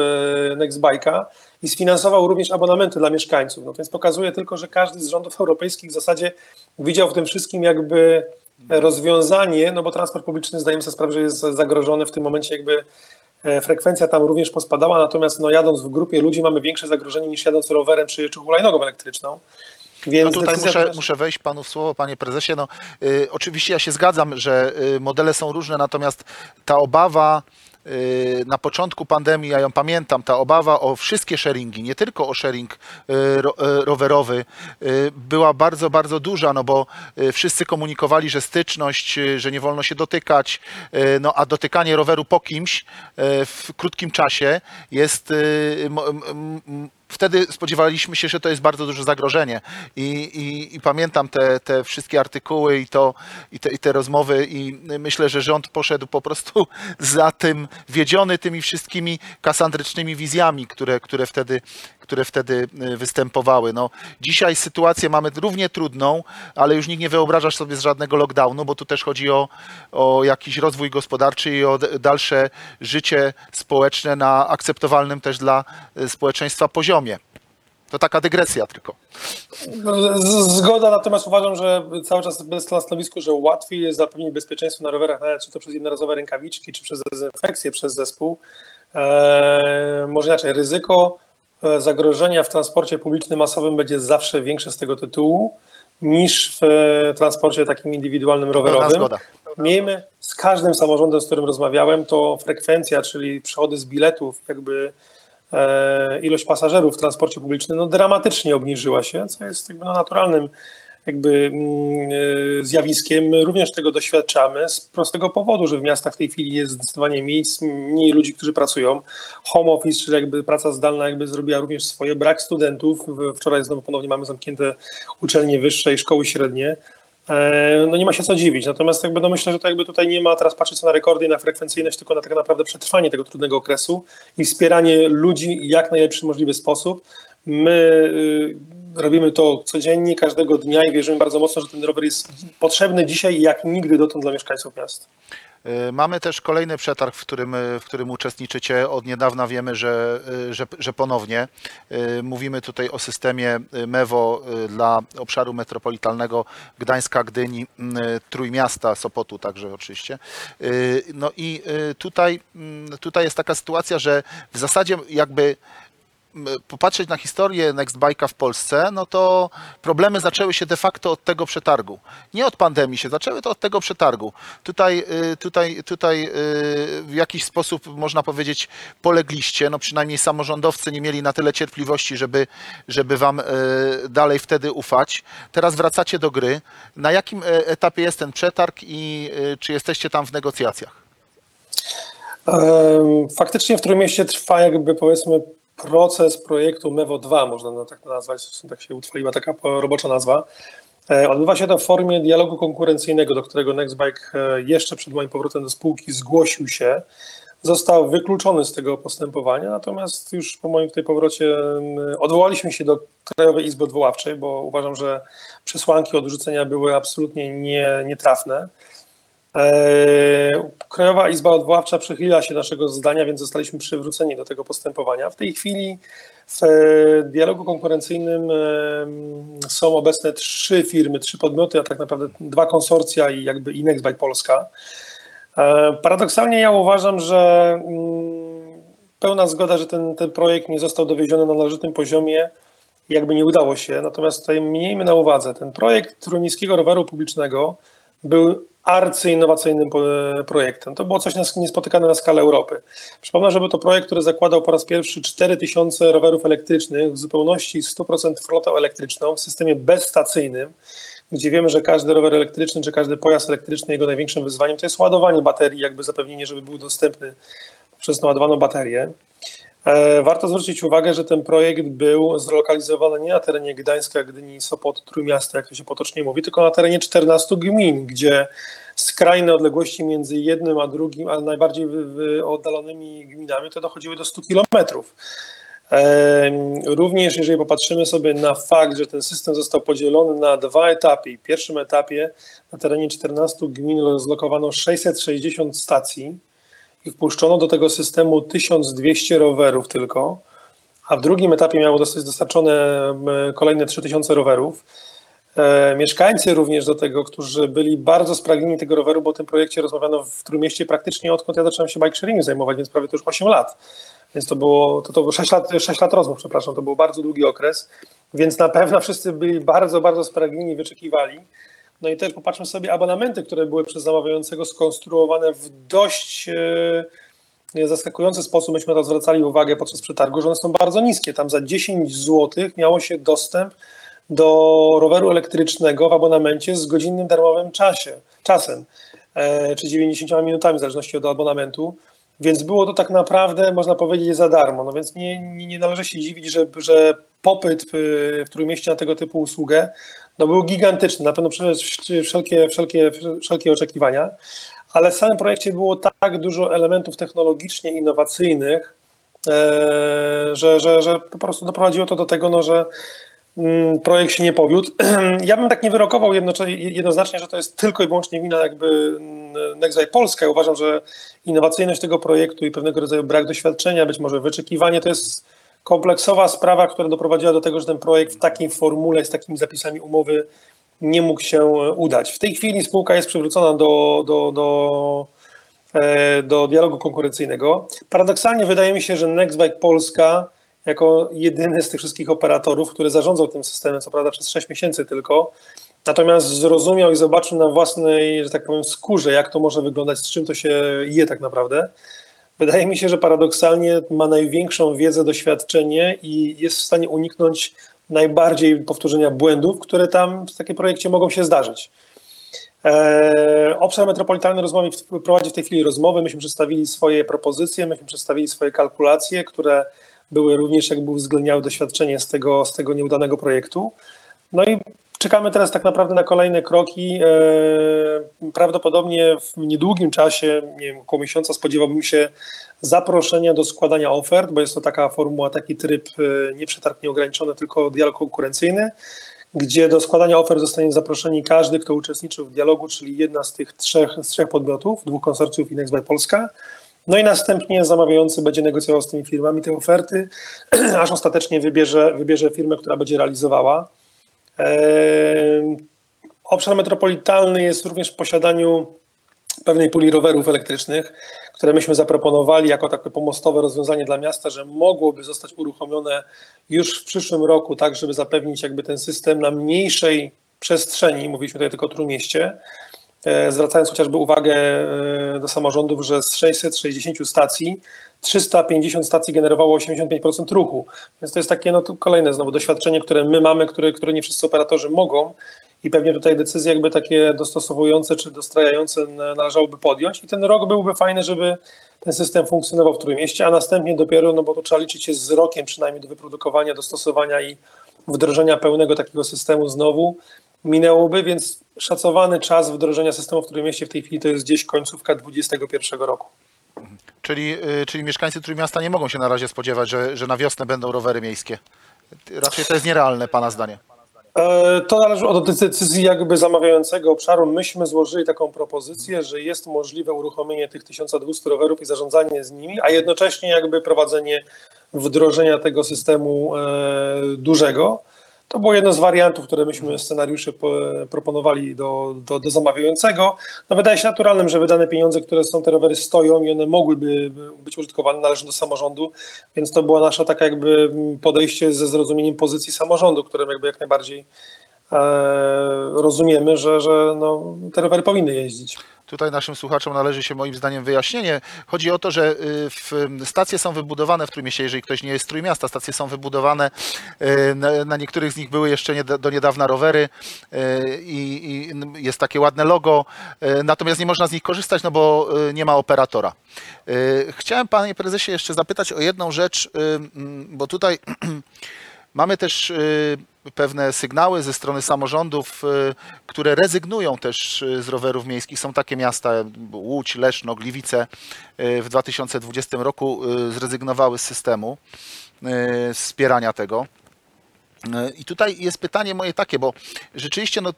Nextbike'a i sfinansował również abonamenty dla mieszkańców. No więc pokazuje tylko, że każdy z rządów europejskich w zasadzie widział w tym wszystkim jakby rozwiązanie, no bo transport publiczny zdajemy sobie sprawę, że jest zagrożony w tym momencie jakby frekwencja tam również pospadała, natomiast no jadąc w grupie ludzi mamy większe zagrożenie niż jadąc rowerem czy, czy hulajnogą elektryczną. Więc no tutaj muszę, muszę wejść panu w słowo, panie prezesie. No, y, oczywiście ja się zgadzam, że y, modele są różne, natomiast ta obawa y, na początku pandemii, ja ją pamiętam, ta obawa o wszystkie sharingi, nie tylko o sharing ro, rowerowy, była bardzo, bardzo duża, no bo wszyscy komunikowali, że styczność, że nie wolno się dotykać, no a dotykanie roweru po kimś w krótkim czasie jest wtedy spodziewaliśmy się, że to jest bardzo duże zagrożenie. I, i, i pamiętam te, te wszystkie artykuły i, to, i, te, i te rozmowy, i myślę, że rząd poszedł po prostu *laughs* za tym, wiedziony tymi wszystkimi kasandrycznymi wizjami, które, które, wtedy, które wtedy występowały. No, dzisiaj sytuację mamy równie trudną, ale już nikt nie wyobraża sobie z żadnego lockdownu, bo tu też chodzi o, o jakiś rozwój gospodarczy i o dalsze życie społeczne na akceptowalnym też dla społeczeństwa poziomie. To taka dygresja tylko. Zgoda, natomiast uważam, że cały czas jest na stanowisku, że łatwiej jest zapewnić bezpieczeństwo na rowerach, nawet czy to przez jednorazowe rękawiczki, czy przez dezynfekcję, przez zespół. Eee, może inaczej, ryzyko zagrożenia w transporcie publicznym masowym będzie zawsze większe z tego tytułu niż w transporcie takim indywidualnym rowerowym. Miejmy z każdym samorządem, z którym rozmawiałem, to frekwencja, czyli przychody z biletów, jakby ilość pasażerów w transporcie publicznym no, dramatycznie obniżyła się, co jest jakby no, naturalnym jakby zjawiskiem. Również tego doświadczamy z prostego powodu, że w miastach w tej chwili jest zdecydowanie miejsc, mniej ludzi, którzy pracują. Home office, czyli jakby praca zdalna jakby zrobiła również swoje, brak studentów. Wczoraj znowu ponownie mamy zamknięte uczelnie wyższe i szkoły średnie no nie ma się co dziwić. Natomiast jakby no myślę, że to jakby tutaj nie ma teraz patrzeć na rekordy i na frekwencyjność, tylko na tak naprawdę przetrwanie tego trudnego okresu i wspieranie ludzi w jak najlepszy możliwy sposób. My y, robimy to codziennie, każdego dnia i wierzymy bardzo mocno, że ten rower jest potrzebny dzisiaj jak nigdy dotąd dla mieszkańców miasta. Y, Mamy też kolejny przetarg, w którym, y, w którym uczestniczycie. Od niedawna wiemy, że, y, że, że ponownie. Mówimy tutaj o systemie MEWO dla obszaru metropolitalnego Gdańska, Gdyni, Trójmiasta, Sopotu także oczywiście. No i tutaj, mm, tutaj jest taka sytuacja, że w zasadzie jakby popatrzeć na historię Nextbike'a w Polsce, no to problemy zaczęły się de facto od tego przetargu. Nie od pandemii się zaczęły, to od tego przetargu. Tutaj, y, tutaj, tutaj y, w jakiś sposób można powiedzieć polegliście, no przynajmniej samorządowcy nie mieli na tyle cierpliwości, żeby, żeby wam y, dalej wtedy ufać. Teraz wracacie do gry. Na jakim e, etapie jest ten przetarg i czy jesteście tam w negocjacjach? Faktycznie w Trójmieście trwa jakby powiedzmy proces projektu MEWO 2, można tak nazwać, tak się utrwaliła taka robocza nazwa. E, Odbywa się to w formie dialogu konkurencyjnego, do którego Nextbike e, jeszcze przed moim powrotem do spółki zgłosił się. Został wykluczony z tego postępowania, natomiast już po moim tutaj powrocie odwołaliśmy się do Krajowej Izby Odwoławczej, bo uważam, że przesłanki odrzucenia były absolutnie nie, nietrafne. Eee, Krajowa Izba Odwoławcza przychyliła się naszego zdania, więc zostaliśmy przywróceni do tego postępowania. W tej chwili w e, dialogu konkurencyjnym są obecne trzy firmy, trzy podmioty, a tak naprawdę dwa konsorcja i jakby i Nextbike Polska. E, Paradoksalnie ja uważam, że mm, pełna zgoda, że ten, ten projekt nie został dowieziony na należytym poziomie, jakby nie udało się. Natomiast tutaj miejmy na uwadze, ten projekt trójmiejskiego roweru publicznego był arcyinnowacyjnym po- projektem. To było coś niespotykane na skalę Europy. Przypomnę, że był to projekt, który zakładał po raz pierwszy 4000 rowerów elektrycznych, w zupełności 100% flotą elektryczną w systemie bezstacyjnym, gdzie wiemy, że każdy rower elektryczny czy każdy pojazd elektryczny, jego największym wyzwaniem to jest ładowanie baterii, jakby zapewnienie, żeby był dostępny przez naładowaną baterię. E, Warto zwrócić uwagę, że ten projekt był zlokalizowany nie na terenie Gdańska, Gdyni, Sopotu, Trójmiasta, jak to się potocznie mówi, tylko na terenie 14 gmin, gdzie skrajne odległości między jednym a drugim, a najbardziej oddalonymi gminami to dochodziły do 100 kilometrów. Em, Również jeżeli popatrzymy sobie na fakt, że ten system został podzielony na dwa etapy. W pierwszym etapie na terenie 14 gmin zlokowano 660 stacji, i wpuszczono do tego systemu 1200 rowerów tylko, a w drugim etapie miało zostać dostarczone kolejne 3000 rowerów. E, mieszkańcy również do tego, którzy byli bardzo spragnieni tego roweru, bo o tym projekcie rozmawiano w Trójmieście praktycznie odkąd ja zacząłem się bike sharingiem zajmować, więc prawie to już 8 lat. Więc to było, to, to było 6 lat, 6 lat rozmów, przepraszam, to był bardzo długi okres, więc na pewno wszyscy byli bardzo, bardzo spragnieni, wyczekiwali. No i też popatrzmy sobie abonamenty, które były przez zamawiającego skonstruowane w dość e, zaskakujący sposób. Myśmy to zwracali uwagę podczas przetargu, że one są bardzo niskie. Tam za 10 zł miało się dostęp do roweru elektrycznego w abonamencie z godzinnym darmowym czasie, czasem, e, czy 90 minutami, w zależności od abonamentu. Więc było to tak naprawdę, można powiedzieć, za darmo. No więc nie, nie, nie należy się dziwić, że, że popyt w, w Trójmieście na tego typu usługę no był gigantyczny, na pewno przewyższył wszelkie, wszelkie, wszelkie oczekiwania, ale w samym projekcie było tak dużo elementów technologicznie innowacyjnych, e, że, że, że po prostu doprowadziło to do tego, no, że mm, projekt się nie powiódł. *clears throat* Ja bym tak nie wyrokował jednoznacznie, że to jest tylko i wyłącznie wina jakby mm, Nextway Polska. Uważam, że innowacyjność tego projektu i pewnego rodzaju brak doświadczenia, być może wyczekiwanie, to jest kompleksowa sprawa, która doprowadziła do tego, że ten projekt w takiej formule, z takimi zapisami umowy nie mógł się udać. W tej chwili spółka jest przywrócona do, do, do, e, do dialogu konkurencyjnego. Paradoksalnie wydaje mi się, że Nextbike Polska jako jedyny z tych wszystkich operatorów, który zarządzał tym systemem, co prawda przez 6 miesięcy tylko, natomiast zrozumiał i zobaczył na własnej, że tak powiem, skórze, jak to może wyglądać, z czym to się je tak naprawdę. Wydaje mi się, że paradoksalnie ma największą wiedzę, doświadczenie i jest w stanie uniknąć najbardziej powtórzenia błędów, które tam w takim projekcie mogą się zdarzyć. Eee, Obszar metropolitalny rozmowy prowadzi w tej chwili rozmowy. Myśmy przedstawili swoje propozycje, myśmy przedstawili swoje kalkulacje, które były również jakby uwzględniały doświadczenie z tego, z tego nieudanego projektu. No i czekamy teraz tak naprawdę na kolejne kroki. Eee, Prawdopodobnie w niedługim czasie, nie wiem, około miesiąca spodziewałbym się zaproszenia do składania ofert, bo jest to taka formuła, taki tryb e, nie przetarg nieograniczony, tylko dialog konkurencyjny, gdzie do składania ofert zostanie zaproszeni każdy, kto uczestniczył w dialogu, czyli jedna z tych trzech, z trzech podmiotów, dwóch konsorcjów i Nextbuy Polska. No i następnie zamawiający będzie negocjował z tymi firmami te oferty, *clears throat* aż ostatecznie wybierze, wybierze firmę, która będzie realizowała. Obszar metropolitalny jest również w posiadaniu pewnej puli rowerów elektrycznych, które myśmy zaproponowali jako takie pomostowe rozwiązanie dla miasta, że mogłoby zostać uruchomione już w przyszłym roku, tak żeby zapewnić jakby ten system na mniejszej przestrzeni, mówiliśmy tutaj tylko o Trójmieście, zwracając chociażby uwagę e, do samorządów, że z 660 stacji 350 stacji generowało 85% ruchu. Więc to jest takie no, kolejne znowu doświadczenie, które my mamy, które, które nie wszyscy operatorzy mogą i pewnie tutaj decyzje jakby takie dostosowujące czy dostrajające należałoby podjąć i ten rok byłby fajny, żeby ten system funkcjonował w Trójmieście, a następnie dopiero, no bo to trzeba liczyć się z rokiem przynajmniej do wyprodukowania, dostosowania i wdrożenia pełnego takiego systemu znowu minęłoby, więc szacowany czas wdrożenia systemu w Trójmieście w tej chwili to jest gdzieś końcówka 2021 roku. Czyli, y, czyli mieszkańcy Trójmiasta nie mogą się na razie spodziewać, że, że na wiosnę będą rowery miejskie. Raczej to jest nierealne, Pana zdanie. E, To zależy od decyzji jakby zamawiającego obszaru. Myśmy złożyli taką propozycję, że jest możliwe uruchomienie tych 1200 rowerów i zarządzanie z nimi, a jednocześnie jakby prowadzenie wdrożenia tego systemu e, dużego. To było jedno z wariantów, które myśmy scenariusze po- proponowali do, do, do zamawiającego. No wydaje się naturalnym, że wydane pieniądze, które są te rowery stoją i one mogłyby być użytkowane, należą do samorządu, więc to była nasza taka jakby podejście ze zrozumieniem pozycji samorządu, którym jakby jak najbardziej e, rozumiemy, że, że no, te rowery powinny jeździć. Tutaj naszym słuchaczom należy się moim zdaniem wyjaśnienie. Chodzi o to, że y, stacje są wybudowane w Trójmieście, jeżeli ktoś nie jest z Trójmiasta, stacje są wybudowane, y, na, niektórych z nich były jeszcze nie, do niedawna rowery y, i, i jest takie ładne logo, natomiast nie można z nich korzystać, no bo nie ma operatora. Chciałem Panie Prezesie jeszcze zapytać o jedną rzecz, bo tutaj *clears throat* Mamy też pewne sygnały ze strony samorządów, y, które rezygnują też y, z rowerów miejskich. Są takie miasta, Łódź, Leszno, Gliwice y, w 2020 roku zrezygnowały z systemu wspierania tego. I tutaj jest pytanie moje takie, bo rzeczywiście no,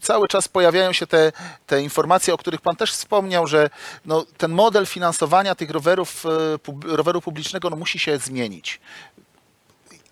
cały czas pojawiają się te, te informacje, o których Pan też wspomniał, że no, ten model finansowania tych rowerów, roweru publicznego no, musi się zmienić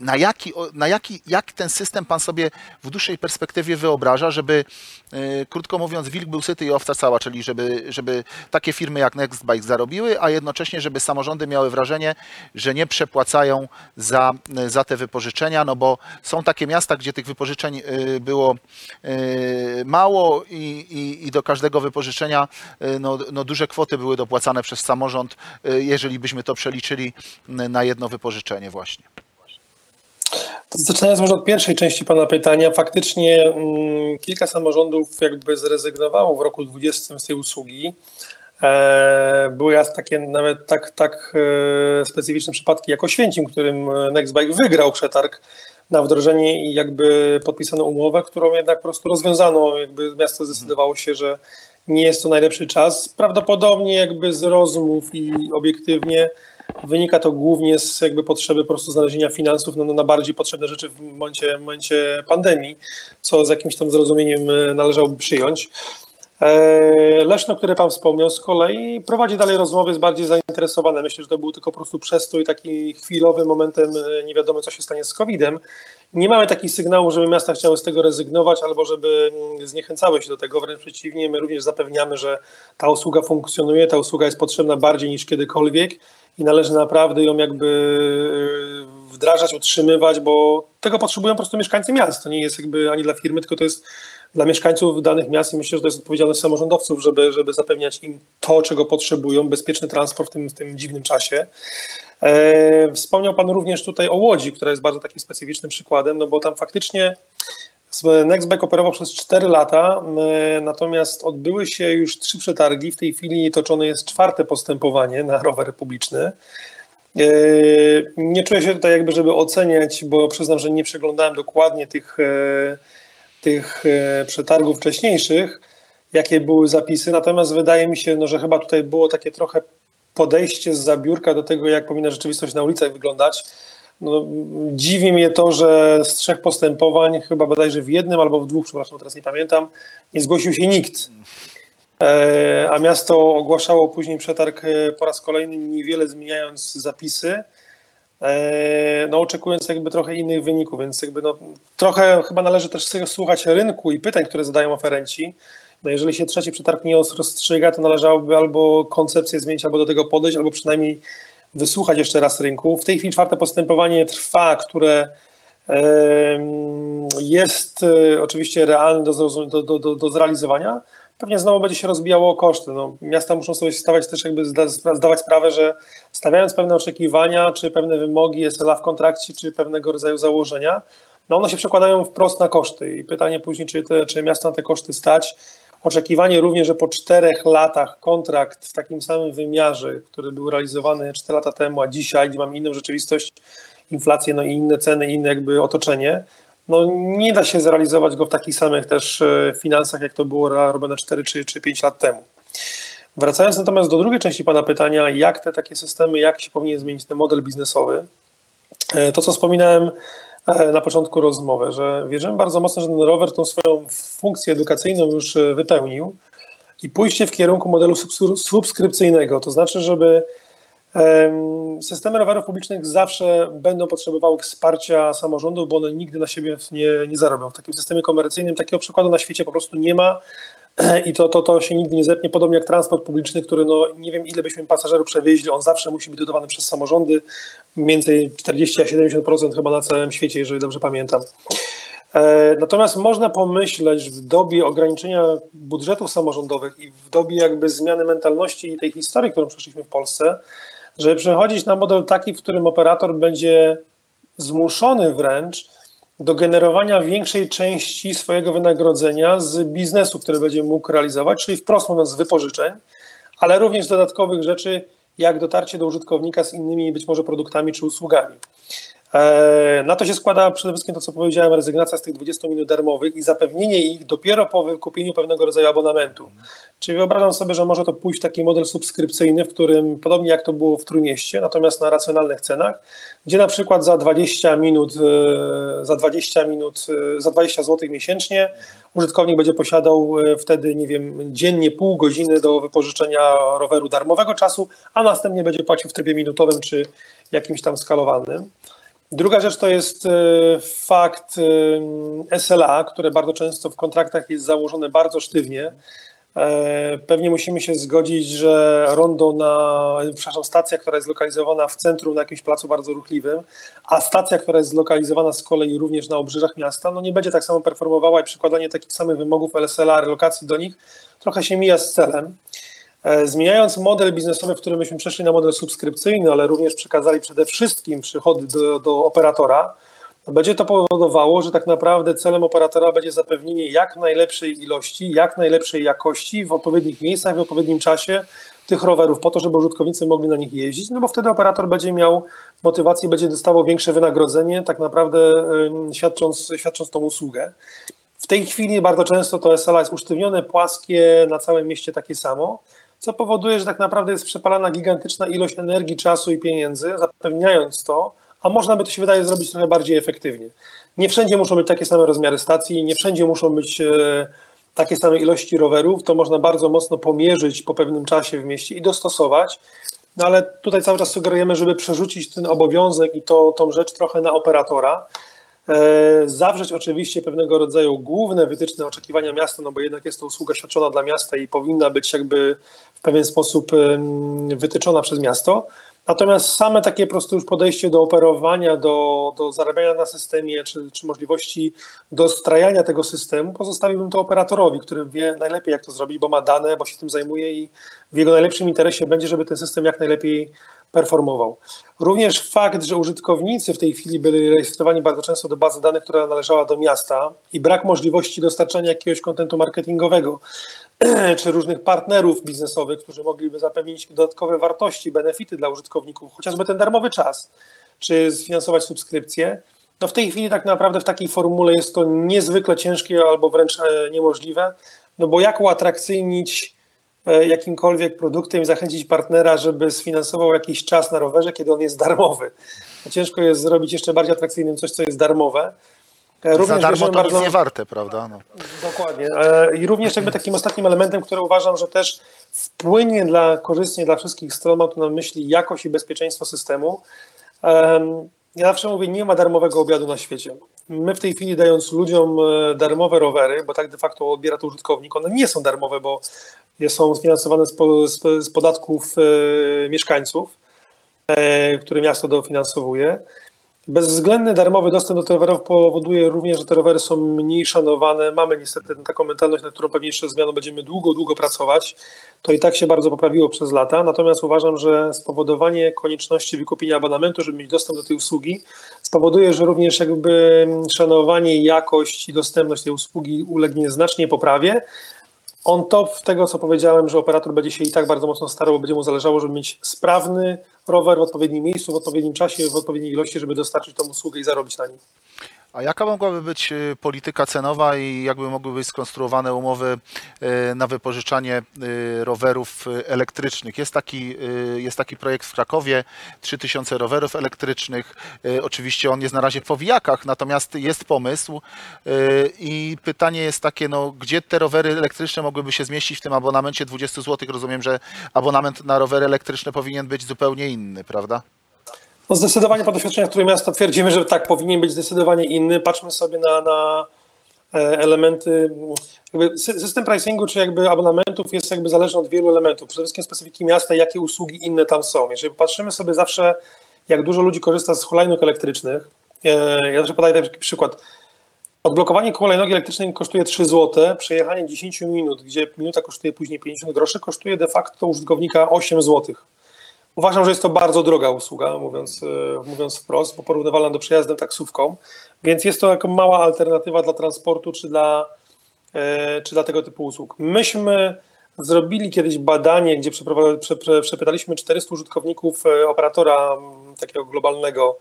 na jaki, na jaki, jak ten system pan sobie w dłuższej perspektywie wyobraża, żeby, e, krótko mówiąc, wilk był syty i owca cała, czyli żeby, żeby takie firmy jak Nextbike zarobiły, a jednocześnie, żeby samorządy miały wrażenie, że nie przepłacają za, za te wypożyczenia, no bo są takie miasta, gdzie tych wypożyczeń e, było e, mało i, i, i do każdego wypożyczenia e, no, no duże kwoty były dopłacane przez samorząd, e, jeżeli byśmy to przeliczyli na jedno wypożyczenie właśnie. Zaczynając może od pierwszej części Pana pytania, faktycznie mm, kilka samorządów jakby zrezygnowało w roku 2020 z tej usługi. E, były takie nawet tak, tak e, specyficzne przypadki jak Oświęcim, którym e, Nextbike wygrał przetarg na wdrożenie i jakby podpisano umowę, którą jednak po prostu rozwiązano. Jakby miasto zdecydowało się, że nie jest to najlepszy czas. Prawdopodobnie jakby z rozmów i obiektywnie Wynika to głównie z jakby potrzeby po prostu znalezienia finansów no, na bardziej potrzebne rzeczy w momencie, momencie pandemii, co z jakimś tam zrozumieniem e, należałoby przyjąć. E, Leszno, które Pan wspomniał, z kolei prowadzi dalej rozmowy, jest bardziej zainteresowane. Myślę, że to był tylko po prostu przestój, taki chwilowy momentem, e, nie wiadomo co się stanie z COVID-em. Nie mamy takich sygnałów, żeby miasta chciały z tego rezygnować albo żeby mm, zniechęcały się do tego. Wręcz przeciwnie, my również zapewniamy, że ta usługa funkcjonuje, ta usługa jest potrzebna bardziej niż kiedykolwiek i należy naprawdę ją jakby e, wdrażać, utrzymywać, bo tego potrzebują po prostu mieszkańcy miast. To nie jest jakby ani dla firmy, tylko to jest dla mieszkańców danych miast i myślę, że to jest odpowiedzialność samorządowców, żeby, żeby zapewniać im to, czego potrzebują, bezpieczny transport w tym, w tym dziwnym czasie. E, wspomniał Pan również tutaj o Łodzi, która jest bardzo takim specyficznym przykładem, no bo tam faktycznie Nextback operował przez 4 lata, e, natomiast odbyły się już trzy przetargi. W tej chwili toczone jest czwarte postępowanie na rower publiczny. E, Nie czuję się tutaj jakby, żeby oceniać, bo przyznam, że nie przeglądałem dokładnie tych, e, tych e, przetargów wcześniejszych, jakie były zapisy, natomiast wydaje mi się, no, że chyba tutaj było takie trochę podejście z zabiórka do tego, jak powinna rzeczywistość na ulicach wyglądać. No, dziwi mnie to, że z trzech postępowań, chyba bodajże w jednym albo w dwóch, przepraszam, teraz nie pamiętam, nie zgłosił się nikt. E, a miasto ogłaszało później przetarg e, po raz kolejny, niewiele zmieniając zapisy, e, no oczekując jakby trochę innych wyników, więc jakby no, trochę chyba należy też słuchać rynku i pytań, które zadają oferenci. No jeżeli się trzeci przetarg nie rozstrzyga, to należałoby albo koncepcję zmienić, albo do tego podejść, albo przynajmniej wysłuchać jeszcze raz rynku. W tej chwili czwarte postępowanie trwa, które jest e, oczywiście realne do, do, do, do, zrealizowania. Pewnie znowu będzie się rozbijało o koszty. No, miasta muszą sobie stawiać też jakby zda- zdawać sprawę, że stawiając pewne oczekiwania, czy pewne wymogi SLA w kontrakcie, czy pewnego rodzaju założenia, no one się przekładają wprost na koszty. I pytanie później, czy, te, czy miasta na te koszty stać. Oczekiwanie również, że po czterech latach kontrakt w takim samym wymiarze, który był realizowany 4 lata temu, a dzisiaj, gdzie mamy inną rzeczywistość, inflację, no i inne ceny, inne jakby otoczenie, no nie da się zrealizować go w takich samych też e, finansach, jak to było robione 4 czy, czy 5 lat temu. Wracając natomiast do drugiej części Pana pytania, jak te takie systemy, jak się powinien zmienić ten model biznesowy, E, to co wspominałem na początku rozmowy, że wierzymy bardzo mocno, że ten rower tą swoją funkcję edukacyjną już e, wypełnił i pójście w kierunku modelu subs- subskrypcyjnego, to znaczy, żeby em, systemy rowerów publicznych zawsze będą potrzebowały wsparcia samorządów, bo one nigdy na siebie nie, nie zarobią. W takim systemie komercyjnym takiego przykładu na świecie po prostu nie ma *clears throat* i to, to, to się nigdy nie zepnie, podobnie jak transport publiczny, który no nie wiem ile byśmy pasażerów przewieźli, on zawsze musi być dodawany przez samorządy, więcej 40 a 70% chyba na całym świecie, jeżeli dobrze pamiętam. E, Natomiast można pomyśleć w dobie ograniczenia budżetów samorządowych i w dobie jakby zmiany mentalności i tej historii, którą przeszliśmy w Polsce, żeby przechodzić na model taki, w którym operator będzie zmuszony wręcz do generowania większej części swojego wynagrodzenia z biznesu, który będzie mógł realizować, czyli wprost mówiąc z wypożyczeń, ale również dodatkowych rzeczy, jak dotarcie do użytkownika z innymi być może produktami czy usługami. E, Na to się składa przede wszystkim to, co powiedziałem, rezygnacja z tych 20 minut darmowych i zapewnienie ich dopiero po wykupieniu pewnego rodzaju abonamentu. Czyli wyobrażam sobie, że może to pójść w taki model subskrypcyjny, w którym podobnie jak to było w Trójmieście, natomiast na racjonalnych cenach, gdzie na przykład za 20 minut, e, za 20 minut, e, za 20 zł miesięcznie użytkownik będzie posiadał wtedy, nie wiem, dziennie pół godziny do wypożyczenia roweru darmowego czasu, a następnie będzie płacił w trybie minutowym czy jakimś tam skalowanym. Druga rzecz to jest e, fakt e, SLA, które bardzo często w kontraktach jest założone bardzo sztywnie. E, Pewnie musimy się zgodzić, że rondo na, przepraszam, stacja, która jest zlokalizowana w centrum na jakimś placu bardzo ruchliwym, a stacja, która jest zlokalizowana z kolei również na obrzeżach miasta, no nie będzie tak samo performowała i przykładanie takich samych wymogów LSLA, relokacji do nich trochę się mija z celem. E, Zmieniając model biznesowy, w którym myśmy przeszli na model subskrypcyjny, ale również przekazali przede wszystkim przychody do, do operatora, będzie to powodowało, że tak naprawdę celem operatora będzie zapewnienie jak najlepszej ilości, jak najlepszej jakości w odpowiednich miejscach, w odpowiednim czasie tych rowerów, po to, żeby użytkownicy mogli na nich jeździć, no bo wtedy operator będzie miał motywację, będzie dostawał większe wynagrodzenie, tak naprawdę świadcząc, świadcząc tą usługę. W tej chwili bardzo często to SLA jest usztywnione, płaskie, na całym mieście takie samo, co powoduje, że tak naprawdę jest przepalana gigantyczna ilość energii, czasu i pieniędzy, zapewniając to, a można by to się wydaje zrobić trochę bardziej efektywnie. Nie wszędzie muszą być takie same rozmiary stacji, nie wszędzie muszą być e, takie same ilości rowerów, to można bardzo mocno pomierzyć po pewnym czasie w mieście i dostosować, no ale tutaj cały czas sugerujemy, żeby przerzucić ten obowiązek i to, tą rzecz trochę na operatora, zawrzeć oczywiście pewnego rodzaju główne wytyczne oczekiwania miasta, no bo jednak jest to usługa świadczona dla miasta i powinna być jakby w pewien sposób wytyczona przez miasto. Natomiast same takie po prostu już podejście do operowania, do, do zarabiania na systemie, czy, czy możliwości dostrajania tego systemu, pozostawiłbym to operatorowi, który wie najlepiej, jak to zrobić, bo ma dane, bo się tym zajmuje i w jego najlepszym interesie będzie, żeby ten system jak najlepiej performował. Również fakt, że użytkownicy w tej chwili byli rejestrowani bardzo często do bazy danych, która należała do miasta i brak możliwości dostarczania jakiegoś kontentu marketingowego *clears throat* czy różnych partnerów biznesowych, którzy mogliby zapewnić dodatkowe wartości, benefity dla użytkowników, chociażby ten darmowy czas, czy sfinansować subskrypcję. No w tej chwili tak naprawdę w takiej formule jest to niezwykle ciężkie albo wręcz e, niemożliwe, no bo jak uatrakcyjnić jakimkolwiek produktem i zachęcić partnera, żeby sfinansował jakiś czas na rowerze, kiedy on jest darmowy. Ciężko jest zrobić jeszcze bardziej atrakcyjnym coś, co jest darmowe. E, Za również darmo wierzymy to bardzo- nic nie warte, prawda? No. Dokładnie. E, I również jakby takim ostatnim elementem, który uważam, że też wpłynie dla korzystnie dla wszystkich stron, mam tu na myśli jakość i bezpieczeństwo systemu. Em, Ja zawsze mówię, nie ma darmowego obiadu na świecie. My w tej chwili dając ludziom e, darmowe rowery, bo tak de facto odbiera to użytkownik, one nie są darmowe, bo są sfinansowane z podatków e, mieszkańców, e, które miasto dofinansowuje. Bezwzględny darmowy dostęp do tych rowerów powoduje również, że te rowery są mniej szanowane. Mamy niestety taką mentalność, nad którą pewnie jeszcze zmianą będziemy długo, długo pracować. To i tak się bardzo poprawiło przez lata. Natomiast uważam, że spowodowanie konieczności wykupienia abonamentu, żeby mieć dostęp do tej usługi, spowoduje, że również jakby szanowanie, jakość i dostępność tej usługi ulegnie znacznie poprawie. On top tego, co powiedziałem, że operator będzie się i tak bardzo mocno starał, bo będzie mu zależało, żeby mieć sprawny rower w odpowiednim miejscu, w odpowiednim czasie, w odpowiedniej ilości, żeby dostarczyć tą usługę i zarobić na nim. A jaka mogłaby być y, polityka cenowa i jakby mogły być skonstruowane umowy y, na wypożyczanie y, rowerów elektrycznych? Jest taki, jest taki projekt w Krakowie, 3000 rowerów elektrycznych. Oczywiście on jest na razie w powijakach, natomiast jest pomysł i pytanie jest takie, no, gdzie te rowery elektryczne mogłyby się zmieścić w tym abonamencie 20 zł? Rozumiem, że abonament na rowery elektryczne powinien być zupełnie inny, prawda? No zdecydowanie po doświadczeniach, które miasta twierdzimy, że tak powinien być zdecydowanie inny. Patrzmy sobie na, na e, elementy. System pricingu czy jakby abonamentów jest jakby zależny od wielu elementów. Przede wszystkim specyfiki miasta, jakie usługi inne tam są. Jeżeli patrzymy sobie zawsze, jak dużo ludzi korzysta z hulajnóg elektrycznych, e, ja zawsze podaję taki przykład. Odblokowanie hulajnogi elektrycznej kosztuje 3 zł, przejechanie 10 minut, gdzie minuta kosztuje później 50 groszy, kosztuje de facto użytkownika 8 zł. Uważam, że jest to bardzo droga usługa, mówiąc, e, mówiąc wprost, bo porównywalna do przejazdem taksówką, więc jest to jako mała alternatywa dla transportu czy dla, e, czy dla tego typu usług. Myśmy zrobili kiedyś badanie, gdzie przepytaliśmy 400 użytkowników e, operatora takiego globalnego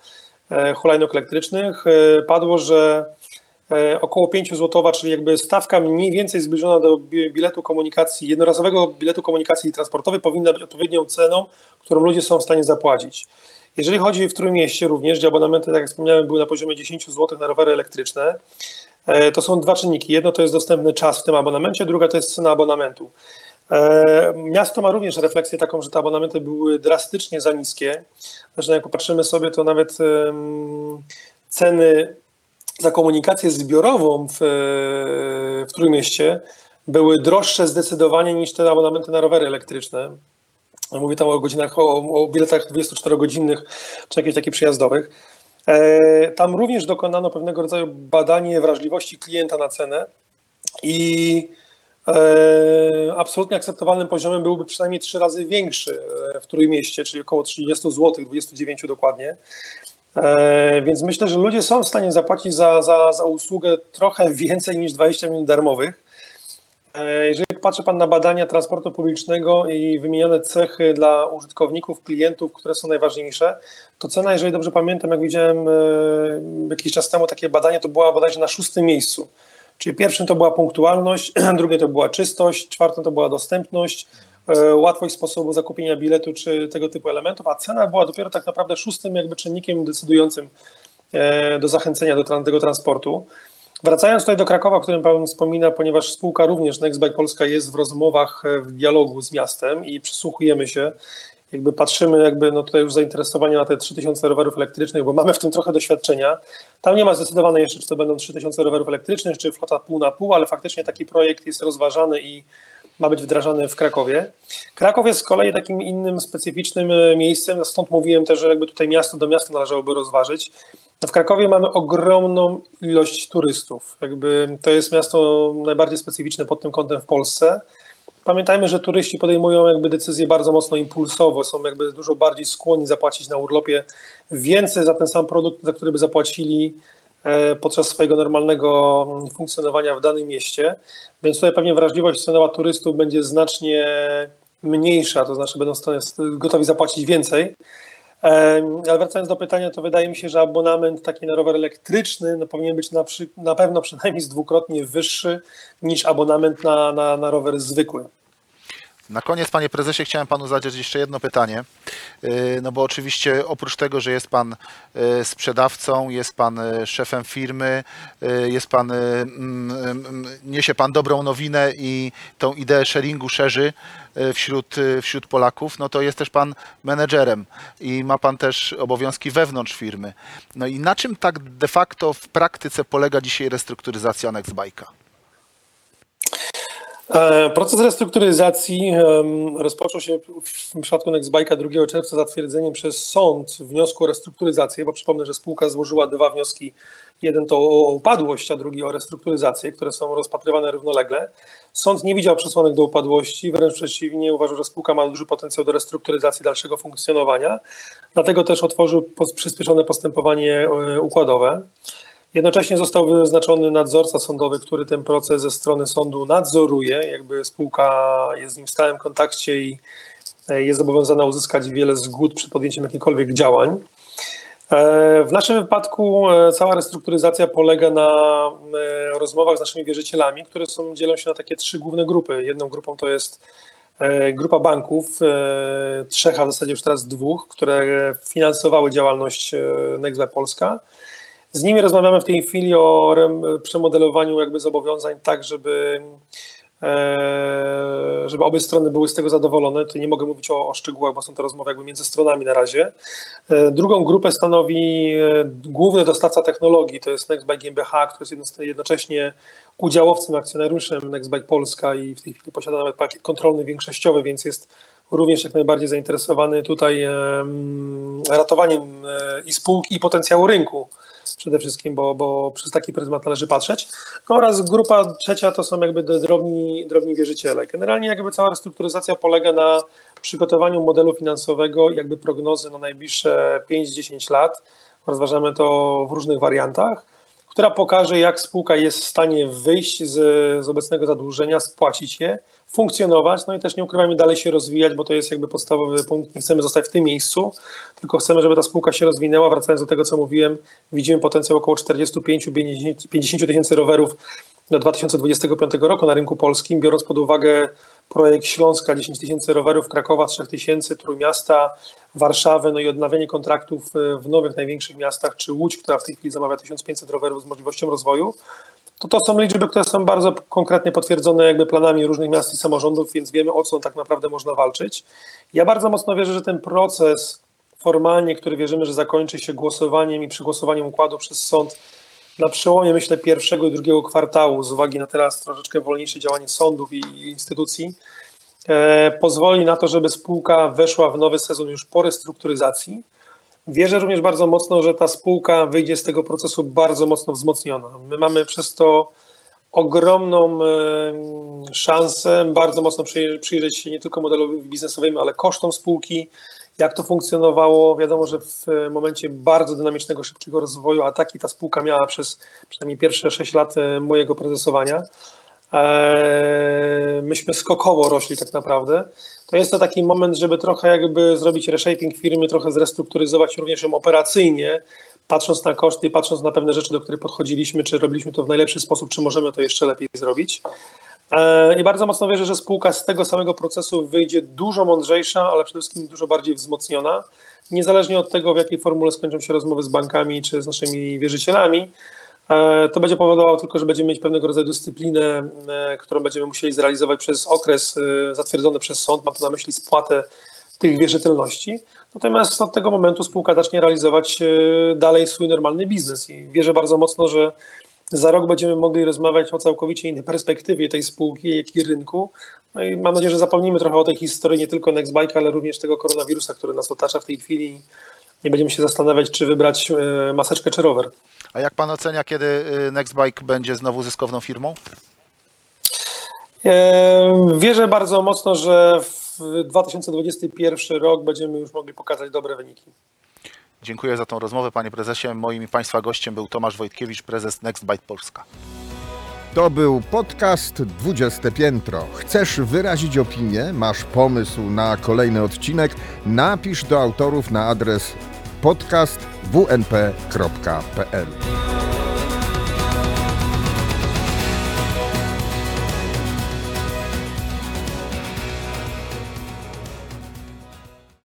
hulajnóg elektrycznych. Padło, że około 5 zł, czyli jakby stawka mniej więcej zbliżona do bi- biletu komunikacji, jednorazowego biletu komunikacji transportowej powinna być odpowiednią ceną, którą ludzie są w stanie zapłacić. Jeżeli chodzi w Trójmieście również, gdzie abonamenty, tak jak wspomniałem, były na poziomie 10 zł na rowery elektryczne, e, to są dwa czynniki. Jedno to jest dostępny czas w tym abonamencie, druga to jest cena abonamentu. E, Miasto ma również refleksję taką, że te abonamenty były drastycznie za niskie. Zresztą jak popatrzymy sobie, to nawet ceny za komunikację zbiorową w, w Trójmieście były droższe zdecydowanie niż te abonamenty na rowery elektryczne. Mówię tam o godzinach, o, o biletach 24-godzinnych czy jakichś takich przyjazdowych. E, Tam również dokonano pewnego rodzaju badanie wrażliwości klienta na cenę i e, absolutnie akceptowalnym poziomem byłby przynajmniej trzy razy większy e, w Trójmieście, czyli około 30 zł, 29 dokładnie. E, Więc myślę, że ludzie są w stanie zapłacić za, za, za usługę trochę więcej niż 20 minut darmowych. E, Jeżeli patrzy Pan na badania transportu publicznego i wymienione cechy dla użytkowników, klientów, które są najważniejsze, to cena, jeżeli dobrze pamiętam, jak widziałem e, jakiś czas temu takie badanie, to była bodajże na szóstym miejscu. Czyli pierwszym to była punktualność, *clears throat* drugie to była czystość, czwartym to była dostępność, łatwość sposobu zakupienia biletu czy tego typu elementów, a cena była dopiero tak naprawdę szóstym jakby czynnikiem decydującym e, do zachęcenia do tego transportu. Wracając tutaj do Krakowa, o którym Pan wspomina, ponieważ spółka również Nextbike Polska jest w rozmowach, e, w dialogu z miastem i przysłuchujemy się, jakby patrzymy jakby no tutaj już zainteresowanie na te 3000 rowerów elektrycznych, bo mamy w tym trochę doświadczenia. Tam nie ma zdecydowane jeszcze, czy to będą 3000 rowerów elektrycznych, czy flota pół na pół, ale faktycznie taki projekt jest rozważany i ma być wdrażany w Krakowie. Kraków jest z kolei takim innym specyficznym e, miejscem, stąd mówiłem też, że jakby tutaj miasto do miasta należałoby rozważyć. W Krakowie mamy ogromną ilość turystów. Jakby to jest miasto najbardziej specyficzne pod tym kątem w Polsce. Pamiętajmy, że turyści podejmują jakby decyzje bardzo mocno impulsowo, są jakby dużo bardziej skłonni zapłacić na urlopie więcej za ten sam produkt, za który by zapłacili podczas swojego normalnego funkcjonowania w danym mieście. Więc tutaj pewnie wrażliwość cenowa turystów będzie znacznie mniejsza, to znaczy będą gotowi zapłacić więcej. Em, Ale wracając do pytania, to wydaje mi się, że abonament taki na rower elektryczny no, powinien być na, przy, na pewno przynajmniej dwukrotnie wyższy niż abonament na, na, na rower zwykły. Na koniec, panie prezesie, chciałem panu zadać jeszcze jedno pytanie. Yy, No bo oczywiście oprócz tego, że jest pan yy, sprzedawcą, jest pan yy, szefem firmy, jest pan, mm, mm, niesie pan dobrą nowinę i tą ideę sharingu szerzy wśród, wśród Polaków, no to jest też pan menedżerem i ma pan też obowiązki wewnątrz firmy. No i na czym tak de facto w praktyce polega dzisiaj restrukturyzacja Nextbike'a? E, Proces restrukturyzacji rozpoczął się w przypadku Nextbike'a 2 czerwca zatwierdzeniem przez sąd wniosku o restrukturyzację, bo przypomnę, że spółka złożyła dwa wnioski. Jeden to o upadłość, a drugi o restrukturyzację, które są rozpatrywane równolegle. Sąd nie widział przesłanek do upadłości, wręcz przeciwnie, uważał, że spółka ma duży potencjał do restrukturyzacji dalszego funkcjonowania. Dlatego też otworzył przyspieszone postępowanie e, układowe. Jednocześnie został wyznaczony nadzorca sądowy, który ten proces ze strony sądu nadzoruje. Jakby spółka jest z nim w stałym kontakcie i e, jest zobowiązana uzyskać wiele zgód przed podjęciem jakichkolwiek działań. E, W naszym wypadku e, cała restrukturyzacja polega na rozmowach z naszymi wierzycielami, które są, dzielą się na takie trzy główne grupy. Jedną grupą to jest grupa banków, trzech, a w zasadzie już teraz dwóch, które finansowały działalność Nextweb Polska. Z nimi rozmawiamy w tej chwili o przemodelowaniu jakby zobowiązań tak, żeby, e, żeby obie strony były z tego zadowolone. Tu nie mogę mówić o, o szczegółach, bo są to rozmowy jakby między stronami na razie. E, Drugą grupę stanowi e, główny dostawca technologii, to jest Nextbike GmbH, który jest jedno- jednocześnie udziałowcem, akcjonariuszem Nextbike Polska i w tej chwili posiada nawet pakiet kontrolny większościowy, więc jest również jak najbardziej zainteresowany tutaj em, ratowaniem i spółki, i potencjału rynku przede wszystkim, bo, bo przez taki pryzmat należy patrzeć. No oraz grupa trzecia to są jakby drobni, drobni wierzyciele. Generalnie jakby cała restrukturyzacja polega na przygotowaniu modelu finansowego, jakby prognozy na najbliższe 5-10 lat. Rozważamy to w różnych wariantach, która pokaże, jak spółka jest w stanie wyjść z, z obecnego zadłużenia, spłacić je, funkcjonować, no i też nie ukrywajmy, dalej się rozwijać, bo to jest jakby podstawowy punkt. Nie chcemy zostać w tym miejscu, tylko chcemy, żeby ta spółka się rozwinęła. Wracając do tego, co mówiłem, widzimy potencjał około 45-50 tysięcy rowerów do 2025 roku na rynku polskim, biorąc pod uwagę projekt Śląska 10 tysięcy rowerów, Krakowa 3 tysięcy, Trójmiasta, Warszawę, no i odnawianie kontraktów w nowych, największych miastach, czy Łódź, która w tej chwili zamawia 1500 rowerów z możliwością rozwoju, to to są liczby, które są bardzo konkretnie potwierdzone jakby planami różnych miast i samorządów, więc wiemy o co tak naprawdę można walczyć. Ja bardzo mocno wierzę, że ten proces formalnie, który wierzymy, że zakończy się głosowaniem i przygłosowaniem układu przez sąd na przełomie, myślę, pierwszego i drugiego kwartału, z uwagi na teraz troszeczkę wolniejsze działanie sądów i instytucji, e, pozwoli na to, żeby spółka weszła w nowy sezon już po restrukturyzacji. Wierzę również bardzo mocno, że ta spółka wyjdzie z tego procesu bardzo mocno wzmocniona. My mamy przez to ogromną e, szansę bardzo mocno przyjrzeć, się nie tylko modelowi biznesowym, ale kosztom spółki, jak to funkcjonowało. Wiadomo, że w momencie bardzo dynamicznego, szybkiego rozwoju, a taki ta spółka miała przez przynajmniej pierwsze 6 lat e, mojego prezesowania, e, myśmy skokowo rośli tak naprawdę. To jest to taki moment, żeby trochę jakby zrobić reshaping firmy, trochę zrestrukturyzować również ją operacyjnie, patrząc na koszty, patrząc na pewne rzeczy, do których podchodziliśmy, czy robiliśmy to w najlepszy sposób, czy możemy to jeszcze lepiej zrobić. E, I bardzo mocno wierzę, że spółka z tego samego procesu wyjdzie dużo mądrzejsza, ale przede wszystkim dużo bardziej wzmocniona. Niezależnie od tego, w jakiej formule skończą się rozmowy z bankami czy z naszymi wierzycielami, to będzie powodowało tylko, że będziemy mieć pewnego rodzaju dyscyplinę, e, którą będziemy musieli zrealizować przez okres e, zatwierdzony przez sąd. Mam tu na myśli spłatę tych wierzytelności. Natomiast od tego momentu spółka zacznie realizować e, dalej swój normalny biznes i wierzę bardzo mocno, że za rok będziemy mogli rozmawiać o całkowicie innej perspektywie tej spółki, jak i rynku. No i mam nadzieję, że zapomnimy trochę o tej historii nie tylko Nextbike, ale również tego koronawirusa, który nas otacza w tej chwili. Nie będziemy się zastanawiać, czy wybrać e, maseczkę czy rower. A jak pan ocenia, kiedy y, Nextbike będzie znowu zyskowną firmą? E, Wierzę bardzo mocno, że w 2021 rok będziemy już mogli pokazać dobre wyniki. Dziękuję za tą rozmowę, panie prezesie. Moim i państwa gościem był Tomasz Wojtkiewicz, prezes Nextbite Polska. To był podcast 20 Piętro. Chcesz wyrazić opinię? Masz pomysł na kolejny odcinek? Napisz do autorów na adres podcast wnp.pl.